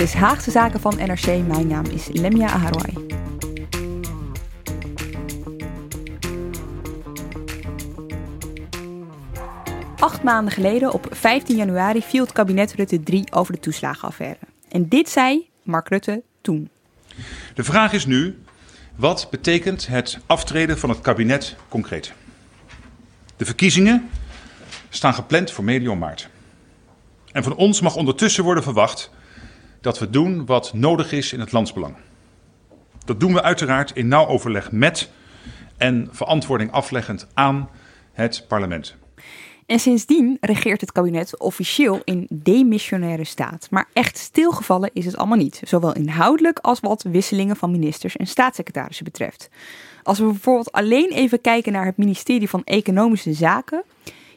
Dit is Haagse Zaken van NRC. Mijn naam is Lemia Aharwai. Acht maanden geleden, op 15 januari, viel het kabinet Rutte 3 over de toeslagenaffaire. En dit zei Mark Rutte toen. De vraag is nu, wat betekent het aftreden van het kabinet concreet? De verkiezingen staan gepland voor medio maart. En van ons mag ondertussen worden verwacht dat we doen wat nodig is in het landsbelang. Dat doen we uiteraard in nauw overleg met en verantwoording afleggend aan het parlement. En sindsdien regeert het kabinet officieel in demissionaire staat. Maar echt stilgevallen is het allemaal niet. Zowel inhoudelijk als wat wisselingen van ministers en staatssecretarissen betreft. Als we bijvoorbeeld alleen even kijken naar het ministerie van Economische Zaken.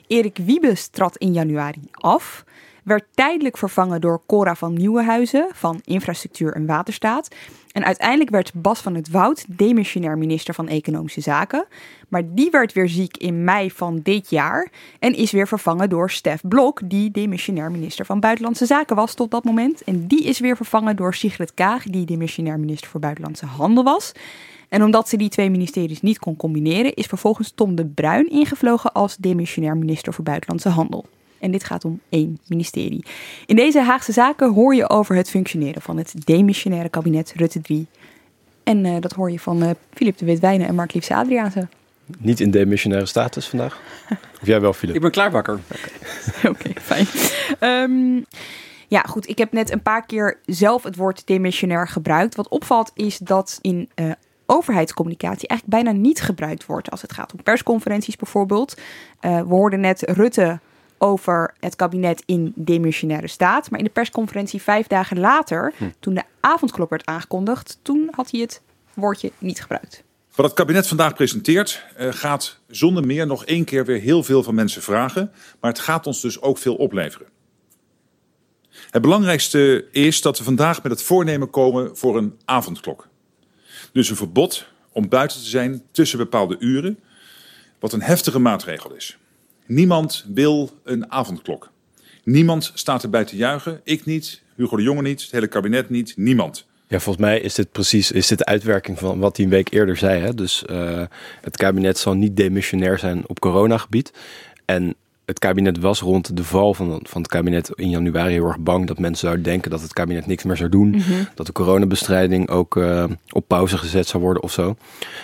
Erik Wiebes trad in januari af werd tijdelijk vervangen door Cora van Nieuwenhuizen van Infrastructuur en Waterstaat. En uiteindelijk werd Bas van het Woud demissionair minister van Economische Zaken. Maar die werd weer ziek in mei van dit jaar en is weer vervangen door Stef Blok, die demissionair minister van Buitenlandse Zaken was tot dat moment. En die is weer vervangen door Sigrid Kaag, die demissionair minister voor Buitenlandse Handel was. En omdat ze die twee ministeries niet kon combineren, is vervolgens Tom de Bruin ingevlogen als demissionair minister voor Buitenlandse Handel. En dit gaat om één ministerie. In deze Haagse zaken hoor je over het functioneren van het demissionaire kabinet Rutte 3. En uh, dat hoor je van uh, Filip de Witwijnen en Mark Liefse Adriaanse. Niet in demissionaire status vandaag? Of jij wel, Filip? Ik ben klaarbakker. Oké, okay, fijn. Um, ja, goed. Ik heb net een paar keer zelf het woord demissionair gebruikt. Wat opvalt is dat in uh, overheidscommunicatie eigenlijk bijna niet gebruikt wordt als het gaat om persconferenties bijvoorbeeld. Uh, we hoorden net Rutte over het kabinet in demissionaire staat. Maar in de persconferentie vijf dagen later, hm. toen de avondklok werd aangekondigd, toen had hij het woordje niet gebruikt. Wat het kabinet vandaag presenteert, uh, gaat zonder meer nog één keer weer heel veel van mensen vragen. Maar het gaat ons dus ook veel opleveren. Het belangrijkste is dat we vandaag met het voornemen komen voor een avondklok. Dus een verbod om buiten te zijn tussen bepaalde uren, wat een heftige maatregel is. Niemand wil een avondklok. Niemand staat erbij te juichen. Ik niet, Hugo de Jonge niet, het hele kabinet niet, niemand. Ja, volgens mij is dit precies is dit de uitwerking van wat hij een week eerder zei. Hè? Dus uh, het kabinet zal niet demissionair zijn op coronagebied. En het kabinet was rond de val van, van het kabinet in januari heel erg bang dat mensen zouden denken dat het kabinet niks meer zou doen. Mhm. Dat de coronabestrijding ook uh, op pauze gezet zou worden of zo.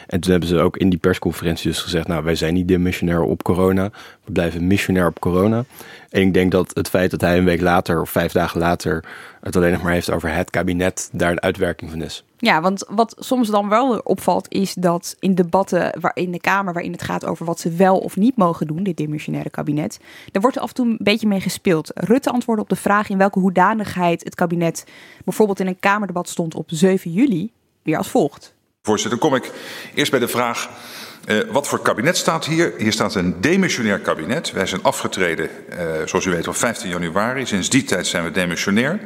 En toen hebben ze ook in die persconferentie dus gezegd, nou wij zijn niet demissionair op corona, we blijven missionair op corona. En ik denk dat het feit dat hij een week later of vijf dagen later het alleen nog maar heeft over het kabinet, daar een uitwerking van is. Ja, want wat soms dan wel opvalt, is dat in debatten waar, in de Kamer, waarin het gaat over wat ze wel of niet mogen doen, dit demissionaire kabinet, daar wordt er af en toe een beetje mee gespeeld. Rutte antwoordde op de vraag in welke hoedanigheid het kabinet bijvoorbeeld in een Kamerdebat stond op 7 juli, weer als volgt. Voorzitter, dan kom ik eerst bij de vraag uh, wat voor kabinet staat hier? Hier staat een demissionair kabinet. Wij zijn afgetreden, uh, zoals u weet, op 15 januari. Sinds die tijd zijn we demissionair.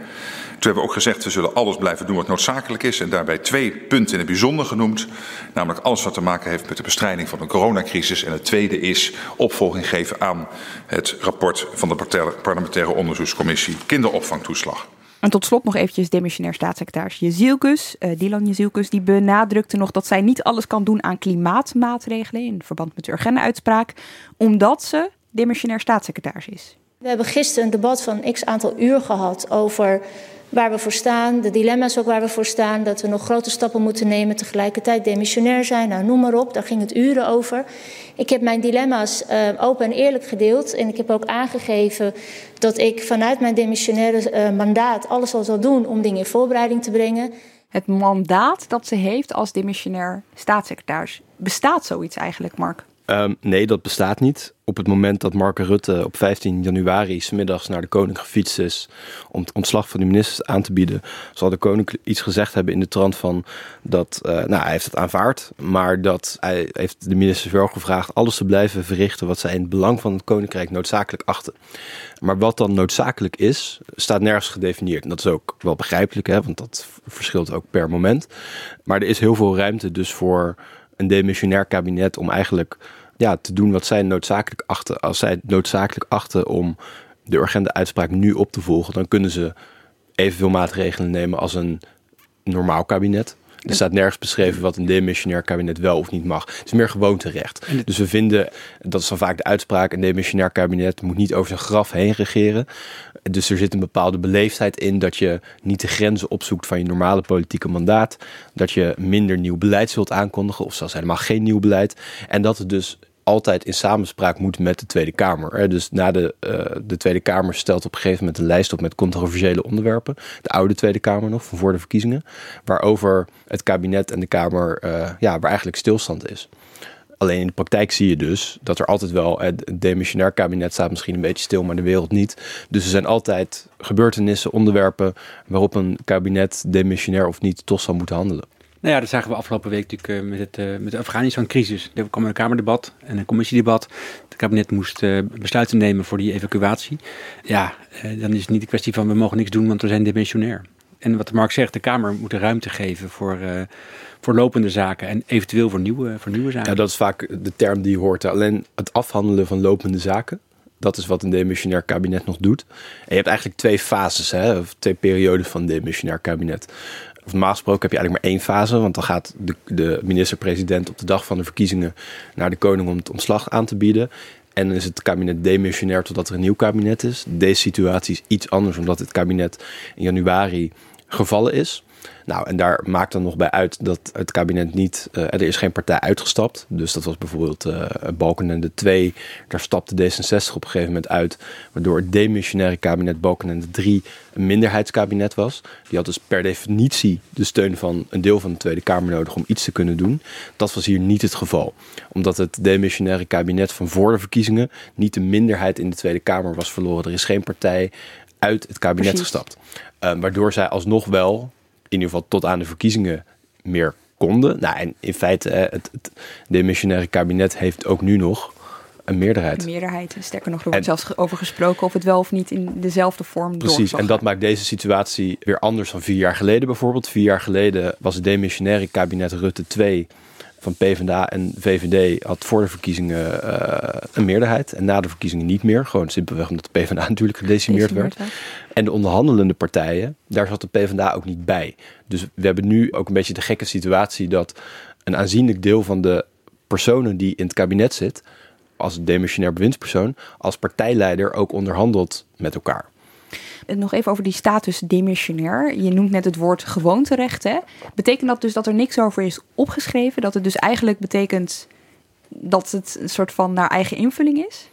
Toen hebben we ook gezegd, we zullen alles blijven doen wat noodzakelijk is. En daarbij twee punten in het bijzonder genoemd. Namelijk alles wat te maken heeft met de bestrijding van de coronacrisis. En het tweede is opvolging geven aan het rapport van de parlementaire onderzoekscommissie kinderopvangtoeslag. En tot slot nog eventjes demissionair staatssecretaris Jezielkus, uh, Dylan Jezielkus, die benadrukte nog dat zij niet alles kan doen aan klimaatmaatregelen in verband met de Urgenda-uitspraak, omdat ze demissionair staatssecretaris is. We hebben gisteren een debat van x aantal uur gehad over waar we voor staan, de dilemma's ook waar we voor staan, dat we nog grote stappen moeten nemen, tegelijkertijd demissionair zijn, nou noem maar op, daar ging het uren over. Ik heb mijn dilemma's uh, open en eerlijk gedeeld en ik heb ook aangegeven dat ik vanuit mijn demissionaire uh, mandaat alles al zal doen om dingen in voorbereiding te brengen. het mandaat dat ze heeft als demissionair staatssecretaris. Bestaat zoiets eigenlijk, Mark? Um, nee, dat bestaat niet. Op het moment dat Mark Rutte op 15 januari smiddags naar de koning gefietst is om het ontslag van de ministers aan te bieden, zal de koning iets gezegd hebben in de trant van dat, uh, nou, hij heeft het aanvaard, maar dat hij heeft de ministers wel gevraagd alles te blijven verrichten wat zij in het belang van het koninkrijk noodzakelijk achten. Maar wat dan noodzakelijk is, staat nergens gedefinieerd. En dat is ook wel begrijpelijk, hè, want dat verschilt ook per moment. Maar er is heel veel ruimte dus voor een demissionair kabinet om eigenlijk ja, te doen wat zij noodzakelijk achten. Als zij noodzakelijk achten om de urgente uitspraak nu op te volgen, dan kunnen ze evenveel maatregelen nemen als een normaal kabinet. Er staat nergens beschreven wat een demissionair kabinet wel of niet mag. Het is meer gewoonterecht. Dus we vinden, dat is dan vaak de uitspraak, een demissionair kabinet moet niet over zijn graf heen regeren. Dus er zit een bepaalde beleefdheid in dat je niet de grenzen opzoekt van je normale politieke mandaat. Dat je minder nieuw beleid zult aankondigen of zelfs helemaal geen nieuw beleid. En dat het dus altijd in samenspraak moet met de Tweede Kamer. Dus na de, uh, de Tweede Kamer stelt op een gegeven moment een lijst op met controversiële onderwerpen. De oude Tweede Kamer nog, van voor de verkiezingen. Waarover het kabinet en de Kamer, uh, ja, waar eigenlijk stilstand is. Alleen in de praktijk zie je dus dat er altijd wel, het demissionair kabinet staat misschien een beetje stil, maar de wereld niet. Dus er zijn altijd gebeurtenissen, onderwerpen waarop een kabinet demissionair of niet toch zal moeten handelen. Nou ja, dat zagen we afgelopen week natuurlijk uh, met, het, uh, met de Afghanistan-crisis. Er kwam een Kamerdebat en een commissiedebat. Het kabinet moest uh, besluiten nemen voor die evacuatie. Ja, dan is het niet de kwestie van we mogen niks doen, want we zijn dimensionair. En wat Mark zegt, de Kamer moet ruimte geven voor, voor lopende zaken en eventueel voor nieuwe, voor nieuwe zaken. Ja, dat is vaak de term die je hoort. Alleen het afhandelen van lopende zaken. Dat is wat een demissionair kabinet nog doet. En je hebt eigenlijk twee fases, hè, of twee periodes van een demissionair kabinet of normaal gesproken heb je eigenlijk maar één fase. Want dan gaat de, de minister-president op de dag van de verkiezingen naar de koning om het ontslag aan te bieden. En dan is het kabinet demissionair totdat er een nieuw kabinet is. Deze situatie is iets anders omdat het kabinet in januari gevallen is. Nou, en daar maakt dan nog bij uit dat het kabinet niet. Uh, er is geen partij uitgestapt. Dus dat was bijvoorbeeld uh, Balkenende 2. Daar stapte D66 op een gegeven moment uit. Waardoor het demissionaire kabinet Balkenende 3 een minderheidskabinet was. Die had dus per definitie de steun van een deel van de Tweede Kamer nodig om iets te kunnen doen. Dat was hier niet het geval. Omdat het demissionaire kabinet van voor de verkiezingen niet de minderheid in de Tweede Kamer was verloren. Er is geen partij uit het kabinet Precies. gestapt. Uh, waardoor zij alsnog wel ieder geval tot aan de verkiezingen meer konden. Nou, en in feite, het, het demissionaire kabinet heeft ook nu nog een meerderheid. Een meerderheid. Sterker nog, er wordt zelfs over gesproken of het wel of niet in dezelfde vorm Precies, en dat maakt deze situatie weer anders dan vier jaar geleden bijvoorbeeld. Vier jaar geleden was het demissionaire kabinet Rutte 2 van PvdA en VVD had voor de verkiezingen uh, een meerderheid. En na de verkiezingen niet meer. Gewoon simpelweg omdat de PvdA natuurlijk gedecimeerd werd. En de onderhandelende partijen, daar zat de PvdA ook niet bij. Dus we hebben nu ook een beetje de gekke situatie dat een aanzienlijk deel van de personen die in het kabinet zit, als demissionair bewindspersoon, als partijleider ook onderhandelt met elkaar. Nog even over die status demissionair. Je noemt net het woord gewoonterecht. Hè? Betekent dat dus dat er niks over is opgeschreven? Dat het dus eigenlijk betekent dat het een soort van naar eigen invulling is?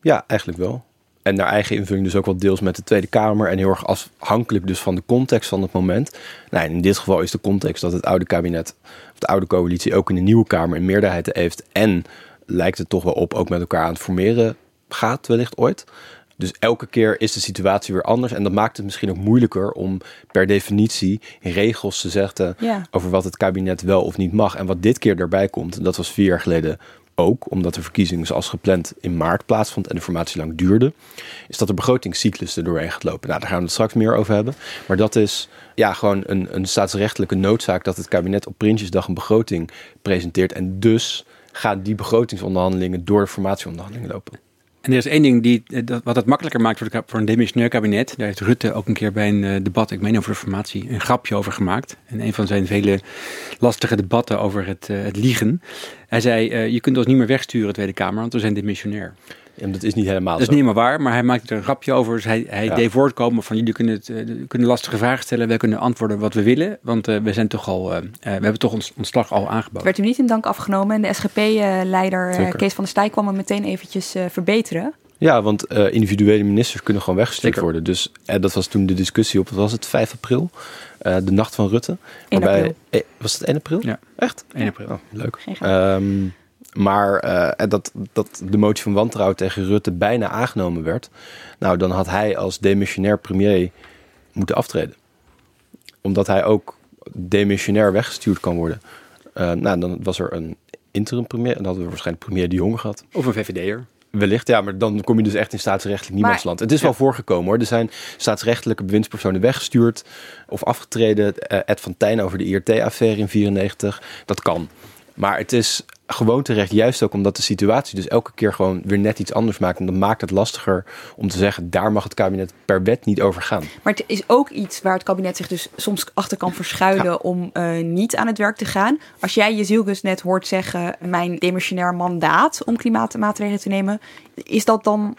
Ja, eigenlijk wel. En naar eigen invulling dus ook wel deels met de Tweede Kamer. En heel erg afhankelijk dus van de context van het moment. Nou, in dit geval is de context dat het oude kabinet, of de oude coalitie, ook in de nieuwe Kamer een meerderheid heeft. En lijkt het toch wel op ook met elkaar aan het formeren gaat, wellicht ooit. Dus elke keer is de situatie weer anders. En dat maakt het misschien ook moeilijker om per definitie regels te zetten over wat het kabinet wel of niet mag. En wat dit keer erbij komt, dat was vier jaar geleden ook, omdat de verkiezingen zoals gepland in maart plaatsvond en de formatie lang duurde, is dat de begrotingscyclus er doorheen gaat lopen. Nou, daar gaan we het straks meer over hebben. Maar dat is ja, gewoon een, een staatsrechtelijke noodzaak dat het kabinet op Prinsjesdag een begroting presenteert. En dus gaan die begrotingsonderhandelingen door de formatieonderhandelingen lopen. En er is één ding die, eh, wat het makkelijker maakt voor, een demissionair kabinet. Daar heeft Rutte ook een keer bij een uh, debat, ik meen over de formatie, een grapje over gemaakt. En een van zijn vele lastige debatten over het, uh, het liegen. Hij zei, je kunt ons niet meer wegsturen, Tweede Kamer, want we zijn demissionair. En dat is niet helemaal Dat is niet helemaal waar, maar hij maakte er een grapje over. Dus hij, hij deed voortkomen van jullie kunnen, het, kunnen lastige vragen stellen. Wij kunnen antwoorden wat we willen, want we zijn toch al, we hebben toch ons ontslag al aangeboden. Werd u niet in dank afgenomen en de SGP-leider Kees van der Staaij kwam hem meteen eventjes verbeteren. Ja, want uh, individuele ministers kunnen gewoon weggestuurd worden. Dus uh, dat was toen de discussie op, wat was het, 5 april. Uh, eh, De Nacht van Rutte. 1 Waarbij- april. eh, was het 1 april? Ja. Echt? 1 april. Oh, leuk. Ehm, maar eh, dat, dat de motie van wantrouwen tegen Rutte bijna aangenomen werd. Nou, dan had hij als demissionair premier moeten aftreden. Omdat hij ook demissionair weggestuurd kan worden. Eh, nou, dan was er een interim premier. En dan hadden we waarschijnlijk premier De Jong gehad. Of een VVD'er. Wellicht, ja, maar dan kom je dus echt in staatsrechtelijk niemandsland. Het is wel voorgekomen hoor. Er zijn staatsrechtelijke bewindspersonen weggestuurd of afgetreden. Eh, Ed van Tijn over de IRT-affaire in 94. Dat kan. Maar het is gewoon terecht, juist ook omdat de situatie dus elke keer gewoon weer net iets anders maakt. En dat maakt het lastiger om te zeggen, daar mag het kabinet per wet niet over gaan. Maar het is ook iets waar het kabinet zich dus soms achter kan verschuilen om eh, niet aan het werk te gaan. Als jij je zielgus net hoort zeggen, mijn demissionair mandaat om klimaatmaatregelen te nemen, is dat dan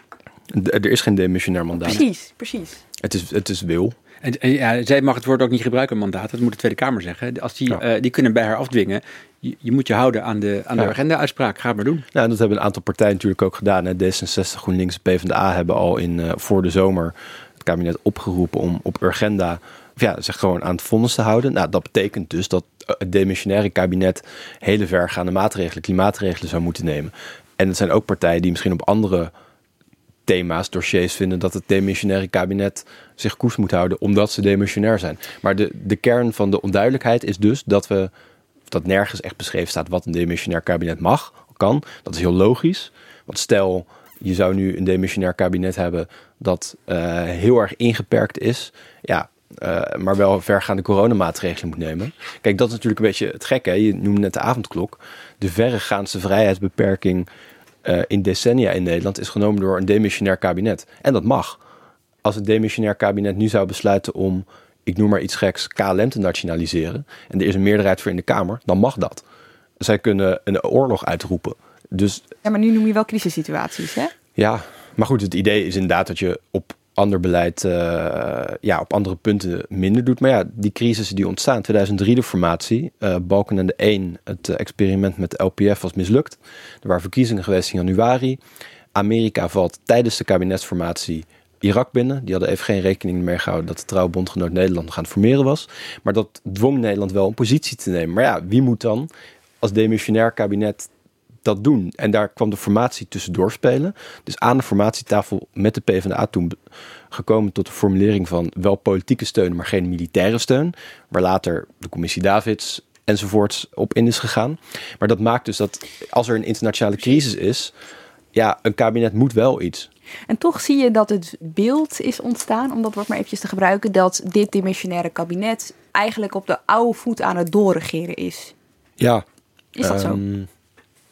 D- Er is geen demissionair mandaat. precies, precies. Het is, het is wil. En, en ja, zij mag het woord ook niet gebruiken, mandaat. Dat moet de Tweede Kamer zeggen. Als die, Ja. eh, die kunnen bij haar afdwingen. Je, je moet je houden aan de, aan de Ja. agenda-uitspraak. Ga het maar doen. Nou, en dat hebben een aantal partijen natuurlijk ook gedaan. Hè. D66, GroenLinks, PvdA hebben al in, eh, voor de zomer het kabinet opgeroepen om op Urgenda of ja, zich gewoon aan het vonnis te houden. Nou, dat betekent dus dat eh, het demissionaire kabinet hele vergaande maatregelen, klimaatregelen zou moeten nemen. En het zijn ook partijen die misschien op andere thema's, dossiers vinden dat het demissionaire kabinet zich koers moet houden omdat ze demissionair zijn. Maar de, de kern van de onduidelijkheid is dus dat we dat nergens echt beschreven staat wat een demissionair kabinet mag, kan. Dat is heel logisch. Want stel, je zou nu een demissionair kabinet hebben dat eh, heel erg ingeperkt is. Ja, eh, maar wel vergaande coronamaatregelen moet nemen. Kijk, dat is natuurlijk een beetje het gekke. Je noemde net de avondklok. De verregaandste vrijheidsbeperking eh, in decennia in Nederland is genomen door een demissionair kabinet. En dat mag. Als het demissionair kabinet nu zou besluiten om, ik noem maar iets geks, KLM te nationaliseren. En er is een meerderheid voor in de Kamer, dan mag dat. Zij kunnen een oorlog uitroepen. Dus Ja, maar nu noem je wel crisissituaties, hè? ja, maar goed, het idee is inderdaad dat je op ander beleid, eh, ja, op andere punten minder doet. Maar ja, die crisissen die ontstaan, 2003 de formatie, eh Balkenende 1, het eh, experiment met de LPF was mislukt. Er waren verkiezingen geweest in januari. Amerika valt tijdens de kabinetsformatie Irak binnen. Die hadden even geen rekening mee gehouden dat de trouwe bondgenoot Nederland nog aan het formeren was. Maar dat dwong Nederland wel een positie te nemen. Maar ja, wie moet dan als demissionair kabinet dat doen. En daar kwam de formatie tussendoor spelen. Dus aan de formatietafel met de PvdA toen gekomen tot de formulering van wel politieke steun, maar geen militaire steun. Waar later de commissie Davids enzovoorts op in is gegaan. Maar dat maakt dus dat als er een internationale crisis is, ja, een kabinet moet wel iets. En toch zie je dat het beeld is ontstaan, om dat woord maar eventjes te gebruiken, dat dit dimissionaire kabinet eigenlijk op de oude voet aan het doorregeren is. Ja. Is dat zo?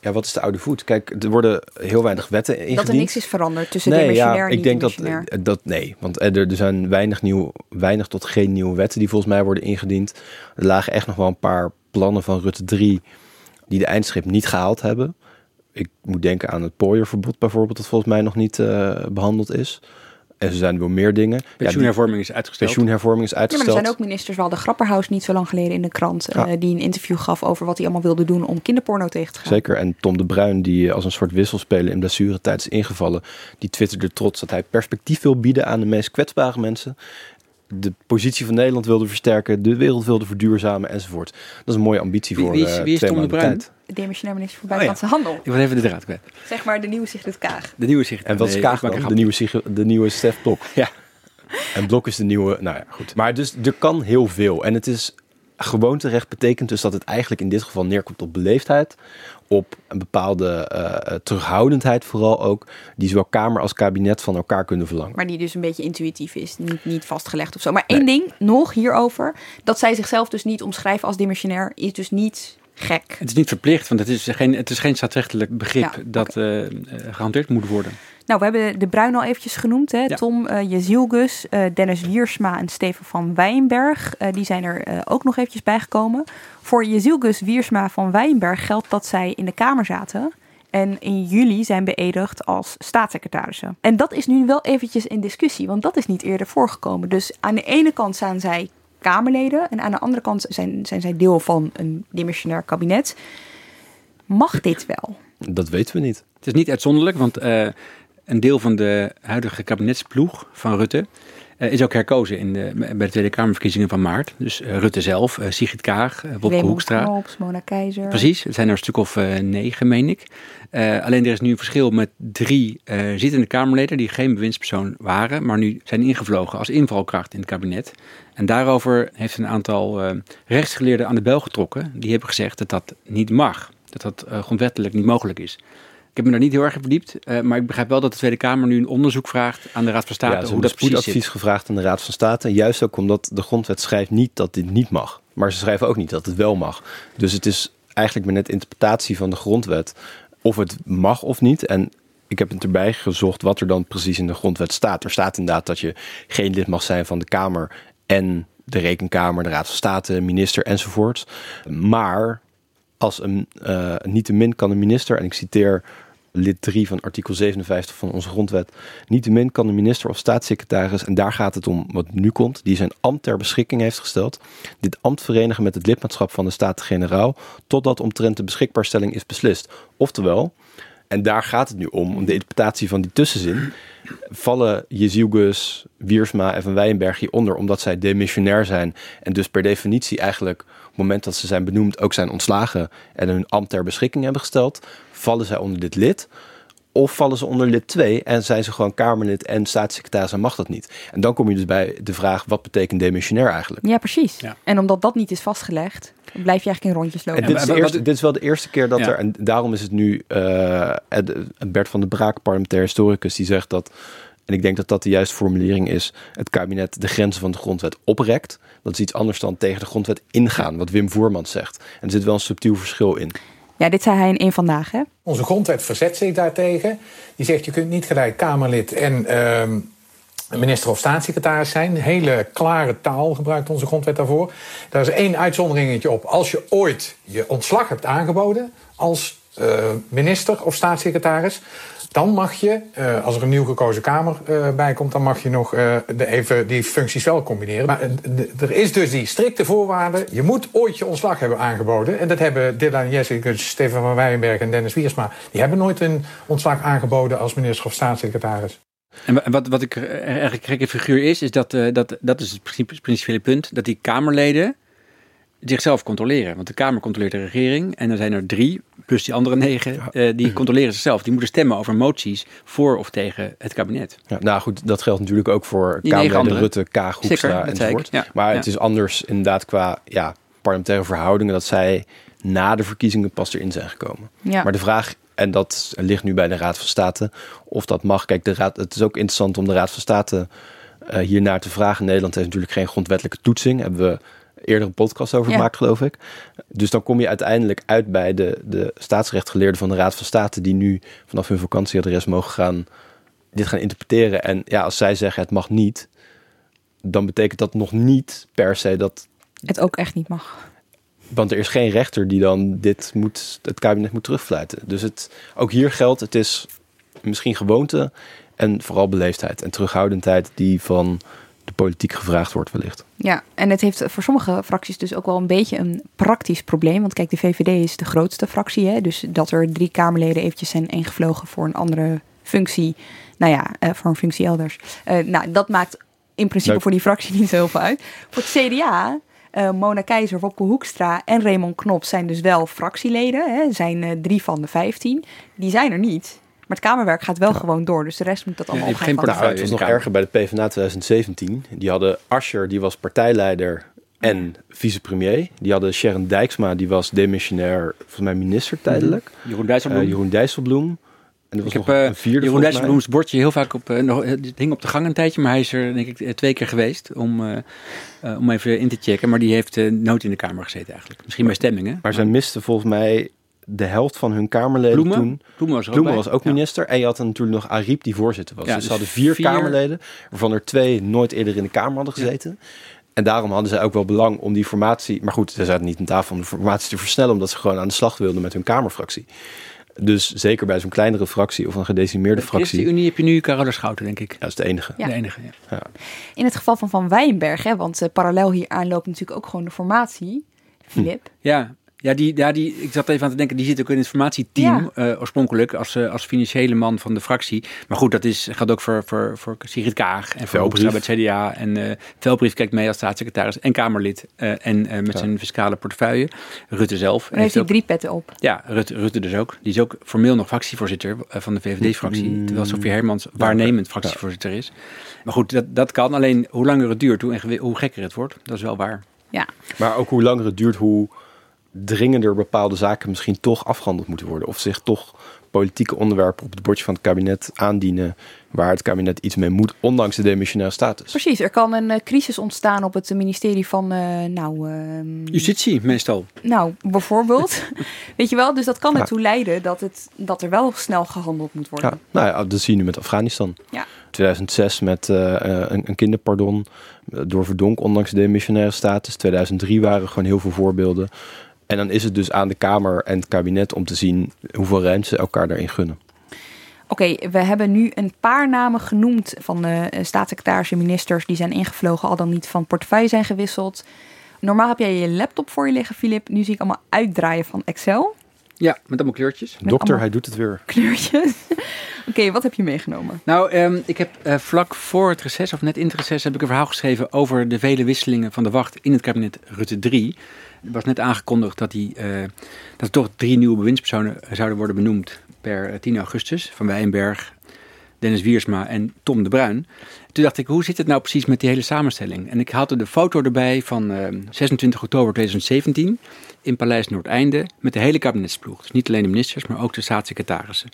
Ja, wat is de oude voet? Kijk, er worden heel weinig wetten ingediend. Dat er niks is veranderd tussen nee, ja, en ik denk dat, eh, dat nee, want er, er zijn weinig, nieuw, weinig tot geen nieuwe wetten die volgens mij worden ingediend. Er lagen echt nog wel een paar plannen van Rutte 3 die de eindschip niet gehaald hebben. Ik moet denken aan het pooierverbod bijvoorbeeld, dat volgens mij nog niet eh, behandeld is. En er zijn wel meer dingen. Pensioenhervorming is uitgesteld. pensioenhervorming is Ja, maar er uitgesteld. zijn ook ministers, we hadden Grapperhaus niet zo lang geleden in de krant, eh, die een interview gaf over wat hij allemaal wilde doen om kinderporno tegen te gaan. Zeker. En Tom de Bruin, die als een soort wisselspeler in blessuretijd is ingevallen, die twitterde trots dat hij perspectief wil bieden aan de meest kwetsbare mensen. De positie van Nederland wilde versterken, de wereld wilde verduurzamen enzovoort. Dat is een mooie ambitie Wie- voor wie is- eh, wie is twee Tom de maanden Bruin? tijd. De demissionair minister voor Oh ja. Buitenlandse Handel. Ik was even de draad kwijt. Zeg maar de nieuwe Sigrid Kaag. De nieuwe zicht. En wat is Kaag dan? De nieuwe, de nieuwe Stef Blok. Ja. En Blok is de nieuwe, nou ja, goed. Maar dus er kan heel veel. En het is gewoonterecht betekent dus dat het eigenlijk in dit geval neerkomt op beleefdheid. Op een bepaalde eh, terughoudendheid vooral ook. Die zowel Kamer als kabinet van elkaar kunnen verlangen. Maar die dus een beetje intuïtief is, niet, niet vastgelegd of zo. Maar één ding nog hierover. Dat zij zichzelf dus niet omschrijven als dimissionair, is dus niet gek. Het is niet verplicht, want het is geen, het is geen staatsrechtelijk begrip Ja, dat eh, eh, gehanteerd moet worden. Nou, we hebben de Bruin al eventjes genoemd. Hè? Ja. Tom uh, Jezielgus, uh, Dennis Wiersma en Steven van Wijnberg. Uh, die zijn er ook nog eventjes bijgekomen. Voor Jezielgus, Wiersma van Wijnberg geldt dat zij in de Kamer zaten. En in juli zijn beëdigd als staatssecretarissen. En dat is nu wel eventjes in discussie, want dat is niet eerder voorgekomen. Dus aan de ene kant zijn zij Kamerleden en aan de andere kant zijn, zijn zij deel van een dimissionair kabinet. Mag dit wel? Dat weten we niet. Het is niet uitzonderlijk, want uh, een deel van de huidige kabinetsploeg van Rutte is ook herkozen in de, bij de Tweede Kamerverkiezingen van maart. Dus uh, Rutte zelf, uh, Sigrid Kaag, Wopke Hoekstra. Knops, Mona Keizer. Precies, het zijn er een stuk of negen, meen ik. alleen er is nu een verschil met drie zittende Kamerleden die geen bewindspersoon waren, maar nu zijn ingevlogen als invalkracht in het kabinet. En daarover heeft een aantal rechtsgeleerden aan de bel getrokken. Die hebben gezegd dat dat niet mag. Dat dat grondwettelijk niet mogelijk is. Ik heb me daar niet heel erg in verdiept, uh, maar ik begrijp wel dat de Tweede Kamer nu een onderzoek vraagt aan de Raad van State. Ja, hoe dat precies advies gevraagd aan de Raad van State. Juist ook omdat de grondwet schrijft niet dat dit niet mag. Maar ze schrijven ook niet dat het wel mag. Dus het is eigenlijk maar net interpretatie van de grondwet of het mag of niet. En ik heb het erbij gezocht wat er dan precies in de grondwet staat. Er staat inderdaad dat je geen lid mag zijn van de Kamer en de Rekenkamer, de Raad van State, minister enzovoort. Maar als een uh, niet te min kan een minister, en ik citeer lid 3 van artikel 57 van onze grondwet. Niettemin kan de minister of staatssecretaris, en daar gaat het om wat nu komt, die zijn ambt ter beschikking heeft gesteld, dit ambt verenigen met het lidmaatschap van de Staten-Generaal, totdat omtrent de beschikbaarstelling is beslist. Oftewel, en daar gaat het nu om, om de interpretatie van die tussenzin. Vallen Jezielgus, Wiersma en Van Weyenberg hieronder omdat zij demissionair zijn en dus per definitie eigenlijk moment dat ze zijn benoemd ook zijn ontslagen en hun ambt ter beschikking hebben gesteld? vallen zij onder dit lid? Of vallen ze onder lid 2 en zijn ze gewoon Kamerlid en staatssecretaris en mag dat niet? En dan kom je dus bij de vraag, wat betekent demissionair eigenlijk? Ja, precies. En omdat dat niet is vastgelegd, blijf je eigenlijk in rondjes lopen. En dit, is de eerste, dit is wel de eerste keer dat er, en daarom is het nu uh, Bert van der Braak, parlementair historicus, die zegt dat, en ik denk dat dat de juiste formulering is, het kabinet de grenzen van de grondwet oprekt. Dat is iets anders dan tegen de grondwet ingaan, wat Wim Voermans zegt. En er zit wel een subtiel verschil in. Ja, dit zei hij in één vandaag, hè? Onze grondwet verzet zich daartegen. Die zegt je kunt niet gelijk Kamerlid en uh, minister of staatssecretaris zijn. Hele klare taal gebruikt onze grondwet daarvoor. Daar is één uitzonderingetje op. Als je ooit je ontslag hebt aangeboden als uh, minister of staatssecretaris, dan mag je, uh, als er een nieuw gekozen Kamer uh, bij komt, dan mag je nog uh, de even die functies wel combineren. Maar er is dus die strikte voorwaarde. Je moet ooit je ontslag hebben aangeboden. En dat hebben Dylan Jessica, Stefan van Weyenberg en Dennis Wiersma. Die hebben nooit een ontslag aangeboden als minister of staatssecretaris. En wat, wat ik eigenlijk gekke figuur is, is dat, dat, dat is het principiële punt, dat die Kamerleden zichzelf controleren. Want de Kamer controleert de regering. En er zijn er drie, plus die andere negen, uh, die controleren zichzelf. Die moeten stemmen over moties voor of tegen het kabinet. Ja, nou goed, dat geldt natuurlijk ook voor Kamerleden Rutte, Kaag, Hoekstra enzovoort. Ja. Maar het is anders inderdaad qua ja, parlementaire verhoudingen... dat zij na de verkiezingen pas erin zijn gekomen. Ja. Maar de vraag, en dat ligt nu bij de Raad van State, of dat mag. Kijk, de raad, het is ook interessant om de Raad van State uh, hiernaar te vragen. Nederland heeft natuurlijk geen grondwettelijke toetsing. Hebben we eerder een podcast over gemaakt, geloof ik. Dus dan kom je uiteindelijk uit bij de, de staatsrechtgeleerden van de Raad van State, die nu vanaf hun vakantieadres mogen gaan dit gaan interpreteren. En ja, als zij zeggen het mag niet, dan betekent dat nog niet per se dat. Het ook echt niet mag. Want er is geen rechter die dan dit moet, het kabinet moet terugfluiten. Dus het, ook hier geldt, het is misschien gewoonte en vooral beleefdheid en terughoudendheid die van politiek gevraagd wordt wellicht. Ja, en het heeft voor sommige fracties dus ook wel een beetje een praktisch probleem. Want kijk, de VVD is de grootste fractie. Hè? Dus dat er drie Kamerleden eventjes zijn ingevlogen voor een andere functie. Nou ja, uh, voor een functie elders. Uh, nou, dat maakt in principe voor die fractie niet zo heel veel uit. Voor het CDA uh, Mona Keizer, Wopke Hoekstra en Raymond Knop zijn dus wel fractieleden. Hè, zijn uh, drie van de vijftien. Die zijn er niet. Maar het Kamerwerk gaat wel gewoon door. Dus de rest moet dat allemaal ja, geen nou, Het was nog erger bij de PvdA 2017. Die hadden Ascher, die was partijleider en vicepremier. Die hadden Sharon Dijksma, die was demissionair, volgens mij minister tijdelijk. Mhm. Jeroen Dijsselbloem. Uh, Jeroen Dijsselbloem. En er was ik heb een vierde Jeroen Dijsselbloems bordje heel vaak op, uh, nog, het hing op de gang een tijdje, maar hij is er denk ik twee keer geweest om, uh, uh, om even in te checken. Maar die heeft nooit in de Kamer gezeten eigenlijk. Misschien bij stemmingen. Maar zij miste volgens mij de helft van hun Kamerleden Bloemen? toen. Bloemen was Bloemen was ook minister. En je had natuurlijk nog Ariep die voorzitter was. Ja, dus, dus, ze hadden vier, vier, Kamerleden, waarvan er twee nooit eerder in de Kamer hadden gezeten. En daarom hadden zij ook wel belang om die formatie. Maar goed, ze zaten niet aan tafel om de formatie te versnellen, omdat ze gewoon aan de slag wilden met hun Kamerfractie. Dus zeker bij zo'n kleinere fractie of een gedecimeerde fractie. In de Unie heb je nu Carola Schouten, denk ik. Ja, dat is de enige. Ja. De enige ja. In het geval van Van Wijnberg, hè, want uh, parallel hier aan loopt natuurlijk ook gewoon de formatie. Filip. Hm. Ja, Ja, die, ja die, ik zat even aan te denken, die zit ook in het informatieteam Ja. eh, oorspronkelijk als, eh, als financiële man van de fractie. Maar goed, dat is, gaat ook voor, voor, voor Sigrid Kaag en voor Velbrief. Hoekstra bij het CDA. En eh Velbrief kijkt mee als staatssecretaris en Kamerlid eh, en eh, met Ja. zijn fiscale portefeuille. Rutte zelf. Dan heeft hij drie petten op. ja, Rutte, Rutte dus ook. Die is ook formeel nog fractievoorzitter van de VVD-fractie. Mm. Terwijl Sofie Hermans waarnemend fractievoorzitter is. Maar goed, dat, dat kan. Alleen hoe langer het duurt, hoe, hoe gekker het wordt. Dat is wel waar. Ja. Maar ook hoe langer het duurt, hoe dringender bepaalde zaken misschien toch afgehandeld moeten worden. Of zich toch politieke onderwerpen op het bordje van het kabinet aandienen. Waar het kabinet iets mee moet, ondanks de demissionaire status. Precies, er kan een eh, crisis ontstaan op het ministerie van, eh, nou, ehm, Justitie meestal. nou, bijvoorbeeld. Weet je wel, dus dat kan Ja. ertoe leiden dat, het, dat er wel snel gehandeld moet worden. Ja, nou ja, dat zie je nu met Afghanistan. Ja. 2006 met eh, eh, een, een kinderpardon door Verdonk, ondanks de demissionaire status. 2003 waren gewoon heel veel voorbeelden. En dan is het dus aan de Kamer en het kabinet om te zien hoeveel ruimte ze elkaar daarin gunnen. Oké, we hebben nu een paar namen genoemd van de eh, staatssecretarissen en ministers die zijn ingevlogen, al dan niet van portefeuille zijn gewisseld. Normaal heb jij je laptop voor je liggen, Filip. Nu zie ik allemaal uitdraaien van Excel. Ja, met allemaal kleurtjes. Met Dokter, allemaal hij doet het weer. kleurtjes. Oké, wat heb je meegenomen? Nou, ehm, ik heb eh, vlak voor het reces, of net in het reces, heb ik een verhaal geschreven over de vele wisselingen van de wacht in het kabinet Rutte 3. Er was net aangekondigd dat, die, eh, dat er toch drie nieuwe bewindspersonen zouden worden benoemd per eh, 10 augustus. Van Wijnberg, Dennis Wiersma en Tom de Bruin. Toen dacht ik, hoe zit het nou precies met die hele samenstelling? En ik haalde de foto erbij van eh, 26 oktober 2017 in Paleis Noordeinde met de hele kabinetsploeg. Dus niet alleen de ministers, maar ook de staatssecretarissen.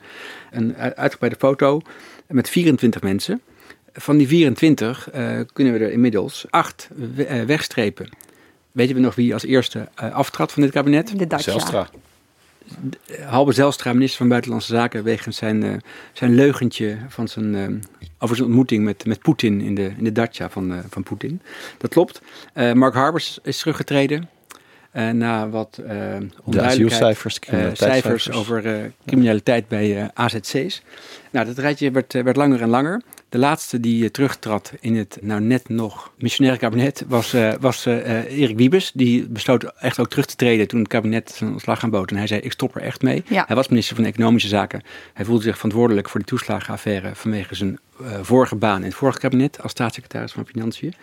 Een uitgebreide foto met 24 mensen. Van die 24 eh, kunnen we er inmiddels acht we- eh, wegstrepen. Weten we nog wie als eerste eh, aftrad van dit kabinet? De Dacia. Zelstra. Halbe Zijlstra, minister van Buitenlandse Zaken, wegens zijn, eh, zijn leugentje van zijn, eh, over zijn ontmoeting met, met Poetin in de, in de dacha van, eh, van Poetin. Dat klopt. Eh, Mark Harbers is teruggetreden eh, na wat eh De onduidelijkheid. asielcijfers, eh, cijfers over eh, criminaliteit bij eh, AZC's. Nou, dat rijtje werd, eh, werd langer en langer. De laatste die eh, terugtrad in het nou net nog missionaire kabinet was, eh, was eh, eh, Erik Wiebes. Die besloot echt ook terug te treden toen het kabinet zijn ontslag aanbood. En hij zei, ik stop er echt mee. Ja. Hij was minister van Economische Zaken. Hij voelde zich verantwoordelijk voor die toeslagenaffaire vanwege zijn eh, vorige baan in het vorige kabinet als staatssecretaris van Financiën.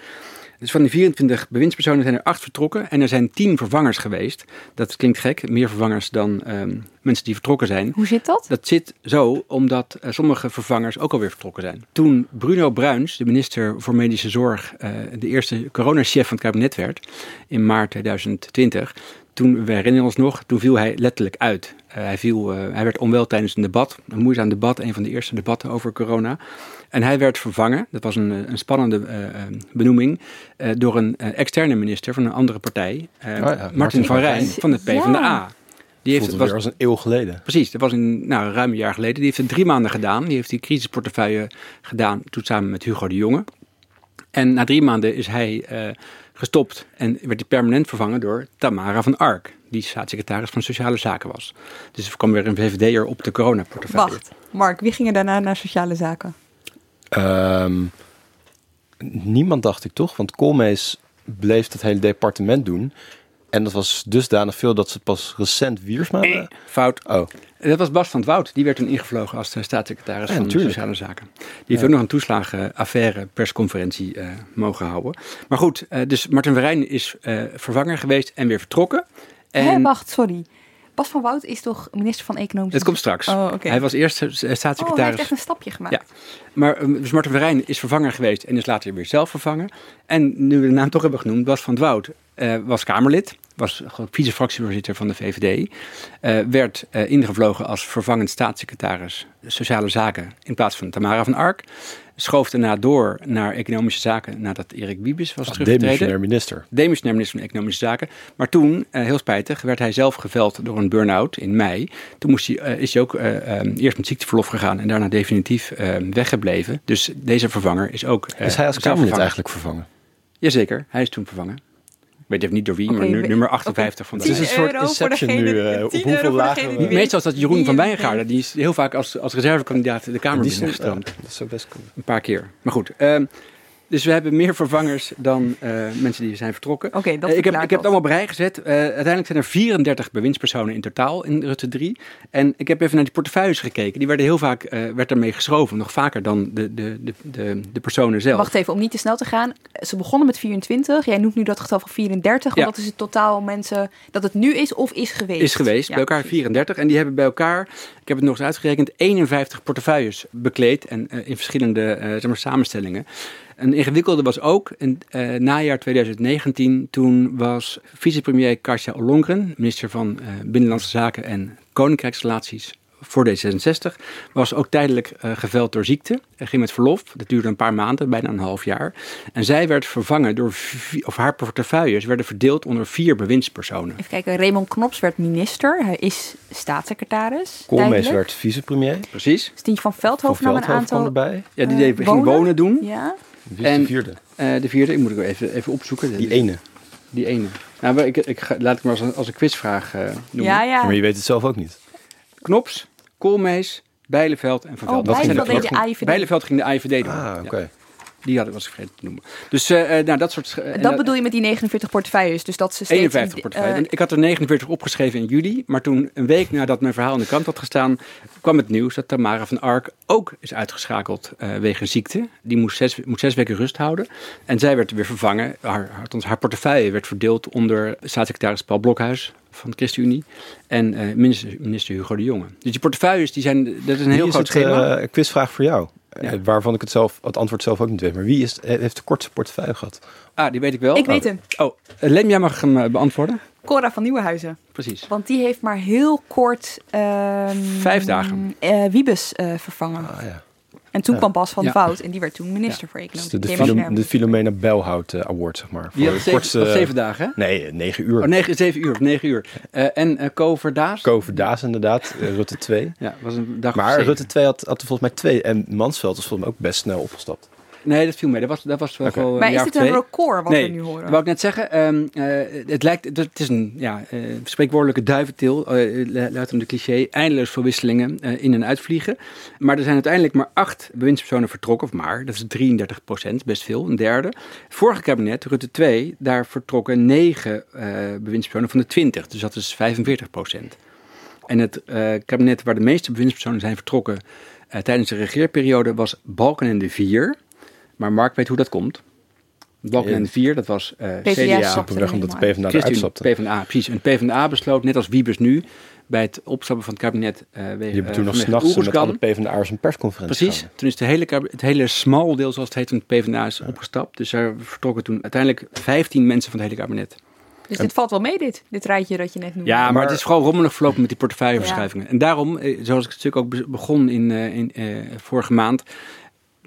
Dus van die 24 bewindspersonen zijn er acht vertrokken en er zijn 10 vervangers geweest. Dat klinkt gek, meer vervangers dan ehm, mensen die vertrokken zijn. Hoe zit dat? Dat zit zo omdat sommige vervangers ook alweer vertrokken zijn. Toen Bruno Bruins, de minister voor Medische Zorg, eh, de eerste coronachef van het kabinet werd in maart 2020. Toen, we herinneren ons nog, toen viel hij letterlijk uit. Eh, hij, viel, eh, hij werd onwel tijdens een debat, een moeizaam debat, een van de eerste debatten over corona. En hij werd vervangen, dat was een, eh, een spannende eh, eh, benoeming, eh, door een externe minister van een andere partij, eh, Martin, Oh Martin van van Rijn van het PvdA. Die heeft, het was, weer als een eeuw geleden. Precies, dat was een, nou, ruim een jaar geleden. Die heeft het drie maanden gedaan. Die heeft die crisisportefeuille gedaan, toen samen met Hugo de Jonge. En na drie maanden is hij eh, gestopt en werd hij permanent vervangen door Tamara van Ark, die staatssecretaris van Sociale Zaken was. Dus er kwam weer een VVD'er op de coronaportefeuille. Wacht, Mark, wie ging er daarna naar sociale zaken? Ehm, niemand dacht ik toch, want Koolmees bleef het hele departement doen. En dat was dusdanig veel dat ze pas recent Wiersma... hebben. Fout. Oh, Dat was Bas van het Woud. Die werd toen ingevlogen als de staatssecretaris Ja, van natuurlijk. Sociale Zaken. Die heeft ook nog een toeslagenaffaire persconferentie eh, mogen houden. Maar goed, eh, dus Martin Verijn is eh, vervanger geweest en weer vertrokken. En Hé, wacht, sorry. Bas van Wout is toch minister van Economische het komt straks. Oh. Hij was eerst eh, Oh, hij heeft staatssecretaris. echt een stapje gemaakt. Ja. Maar eh, dus Martin Verijn is vervanger geweest en is later weer zelf vervangen. En nu we de naam toch hebben genoemd, Bas van eh, was Kamerlid. Was vice-fractievoorzitter van de VVD. eh, werd eh, ingevlogen als vervangend staatssecretaris Sociale Zaken in plaats van Tamara van Ark. Schoof daarna door naar Economische Zaken nadat Erik Wiebes was als teruggetreden demissionair minister. demissionair minister van Economische Zaken. Maar toen, eh, heel spijtig, werd hij zelf geveld door een burn-out in mei. Toen moest hij, is hij ook eh, eh, eerst met ziekteverlof gegaan en daarna definitief eh, weggebleven. Dus deze vervanger is ook. Is hij als Kamerlid eigenlijk vervangen? Jazeker, hij is toen vervangen. Ik weet even niet door wie, Oké, maar nummer 58 van de Het is een 10 soort Inception degene- nu, eh, op 10 hoeveel lagen Meestal is dat Jeroen van Wijngaarden. Die is heel vaak als, als reservekandidaat de Kamer is- binnengestroomd. ja, dat zou best kunnen. Een paar keer. Maar goed, ehm, Dus we hebben meer vervangers dan uh, mensen die zijn vertrokken. Oké, dat uh, ik, heb, ik heb het allemaal rij gezet. Uh, uiteindelijk zijn er 34 bewindspersonen in totaal in Rutte 3. En ik heb even naar die portefeuilles gekeken. Die werden heel vaak werd ermee geschoven. Nog vaker dan de, de, de, de, de personen zelf. Wacht even, om niet te snel te gaan. Ze begonnen met 24. Jij noemt nu dat getal van 34. Ja. Dat is het totaal mensen dat het nu is of is geweest? Is geweest. Ja, bij elkaar precies. 34. En die hebben bij elkaar, ik heb het nog eens uitgerekend, 51 portefeuilles bekleed. En in verschillende zeg maar, samenstellingen. Een ingewikkelde was ook in uh, najaar 2019. Toen was vicepremier Kasia Ollongren, minister van uh, Binnenlandse Zaken en Koninkrijksrelaties voor D66, was ook tijdelijk uh, geveld door ziekte. Hij ging met verlof. Dat duurde een paar maanden, bijna een half jaar. En zij werd vervangen door, vier, of haar portefeuilles werden verdeeld onder vier bewindspersonen. Even kijken, Raymond Knops werd minister. Hij is staatssecretaris. Koolmees werd vicepremier. Precies. Stientje van Veldhoven nam een aantal erbij. Ja, die deed, ging wonen doen. Ja. Wie is de vierde? Uh, de vierde, ik moet ik even, even opzoeken. Die ene. Die ene. Nou, ik, ik, ga, laat ik maar als een, als een quizvraag uh, noemen. Ja, ja. Maar je weet het zelf ook niet. Knops, Koolmees, Bijleveld en Van Veld. Oh, Bijleveld deed de AIVD. Bijleveld ging de AIVD doen. Ah, oké. Okay. Ja. Die had ik was vergeten te noemen. Dus uh, nou, dat soort... Uh, dat bedoel je met die 49 portefeuilles? Dus dat ze steeds 51 portefeuilles. Uh, ik had er 49 opgeschreven in juli. Maar toen, een week nadat mijn verhaal in de krant had gestaan... kwam het nieuws dat Tamara van Ark ook is uitgeschakeld wegens ziekte. Die moest zes, moet zes weken rust houden. En zij werd weer vervangen. Haar, haar, haar portefeuille werd verdeeld onder staatssecretaris Paul Blokhuis van de ChristenUnie en uh, minister, minister Hugo de Jonge. Dus die portefeuilles, die zijn, dat is een heel groot is het, schema. Uh, quizvraag voor jou. Ja. waarvan ik het, zelf, het antwoord zelf ook niet weet. Maar wie is, heeft de kortste portefeuille gehad? Ah, die weet ik wel. Ik weet hem. Oh, Lem, jij mag hem uh, beantwoorden. Cora van Nieuwenhuizen. Precies. Want die heeft maar heel kort... Um, Vijf dagen. Uh, Wiebes uh, vervangen. Ah, ja. En toen Ja. kwam Bas van Ja. Fout en die werd toen minister voor Dus Economie. de, de, Philomena Belhout eh, Award, zeg maar. Die Voor zeven, kortste... zeven dagen, hè? Nee, eh, negen uur. Oh, negen, zeven uur, of negen uur. Eh, en uh, Co Verdaas. Kover Daas inderdaad, Rutte 2. Ja, was een dag of Maar. Rutte 2 had, had volgens mij twee. En Mansveld was volgens mij ook best snel opgestapt. Nee, dat viel mee. Dat was, dat was wel, Oké. wel Maar is dit een twee. record wat nee, we nu horen? dat wou ik net zeggen. ehm, eh, het lijkt, het is een ja, eh, spreekwoordelijke duiventil, eh luidt om de cliché, eindeloos veel wisselingen eh, in en uitvliegen. Maar er zijn uiteindelijk maar acht bewindspersonen vertrokken, of maar, dat is 33 procent, best veel, een derde. Het vorige kabinet, Rutte 2, daar vertrokken negen eh bewindspersonen van de 20, dus dat is 45 procent. En het eh, kabinet waar de meeste bewindspersonen zijn vertrokken eh, tijdens de regeerperiode was Balkenende 4. Maar Mark weet hoe dat komt. Balkenende 4, dat was eh PvdA CDA, stapte Simpelweg omdat de PvdA eruit. PvdA, precies. En PvdA besloot, net als Wiebes nu, bij het opstappen van het kabinet uh, wegen Die hebben toen nog s'nachts met alle PvdA'ers een persconferentie Precies, gehouden. toen is de hele, het hele small deel, zoals het heet, van het PvdA is opgestapt. Dus er vertrokken toen uiteindelijk 15 mensen van het hele kabinet. Dus dit valt wel mee, dit, dit rijtje dat je net noemde. Ja, maar, Maar- het is vooral rommelig verlopen met die portefeuilleverschuivingen. En daarom, eh, zoals ik het stuk ook be- begon in, eh, in eh, vorige maand.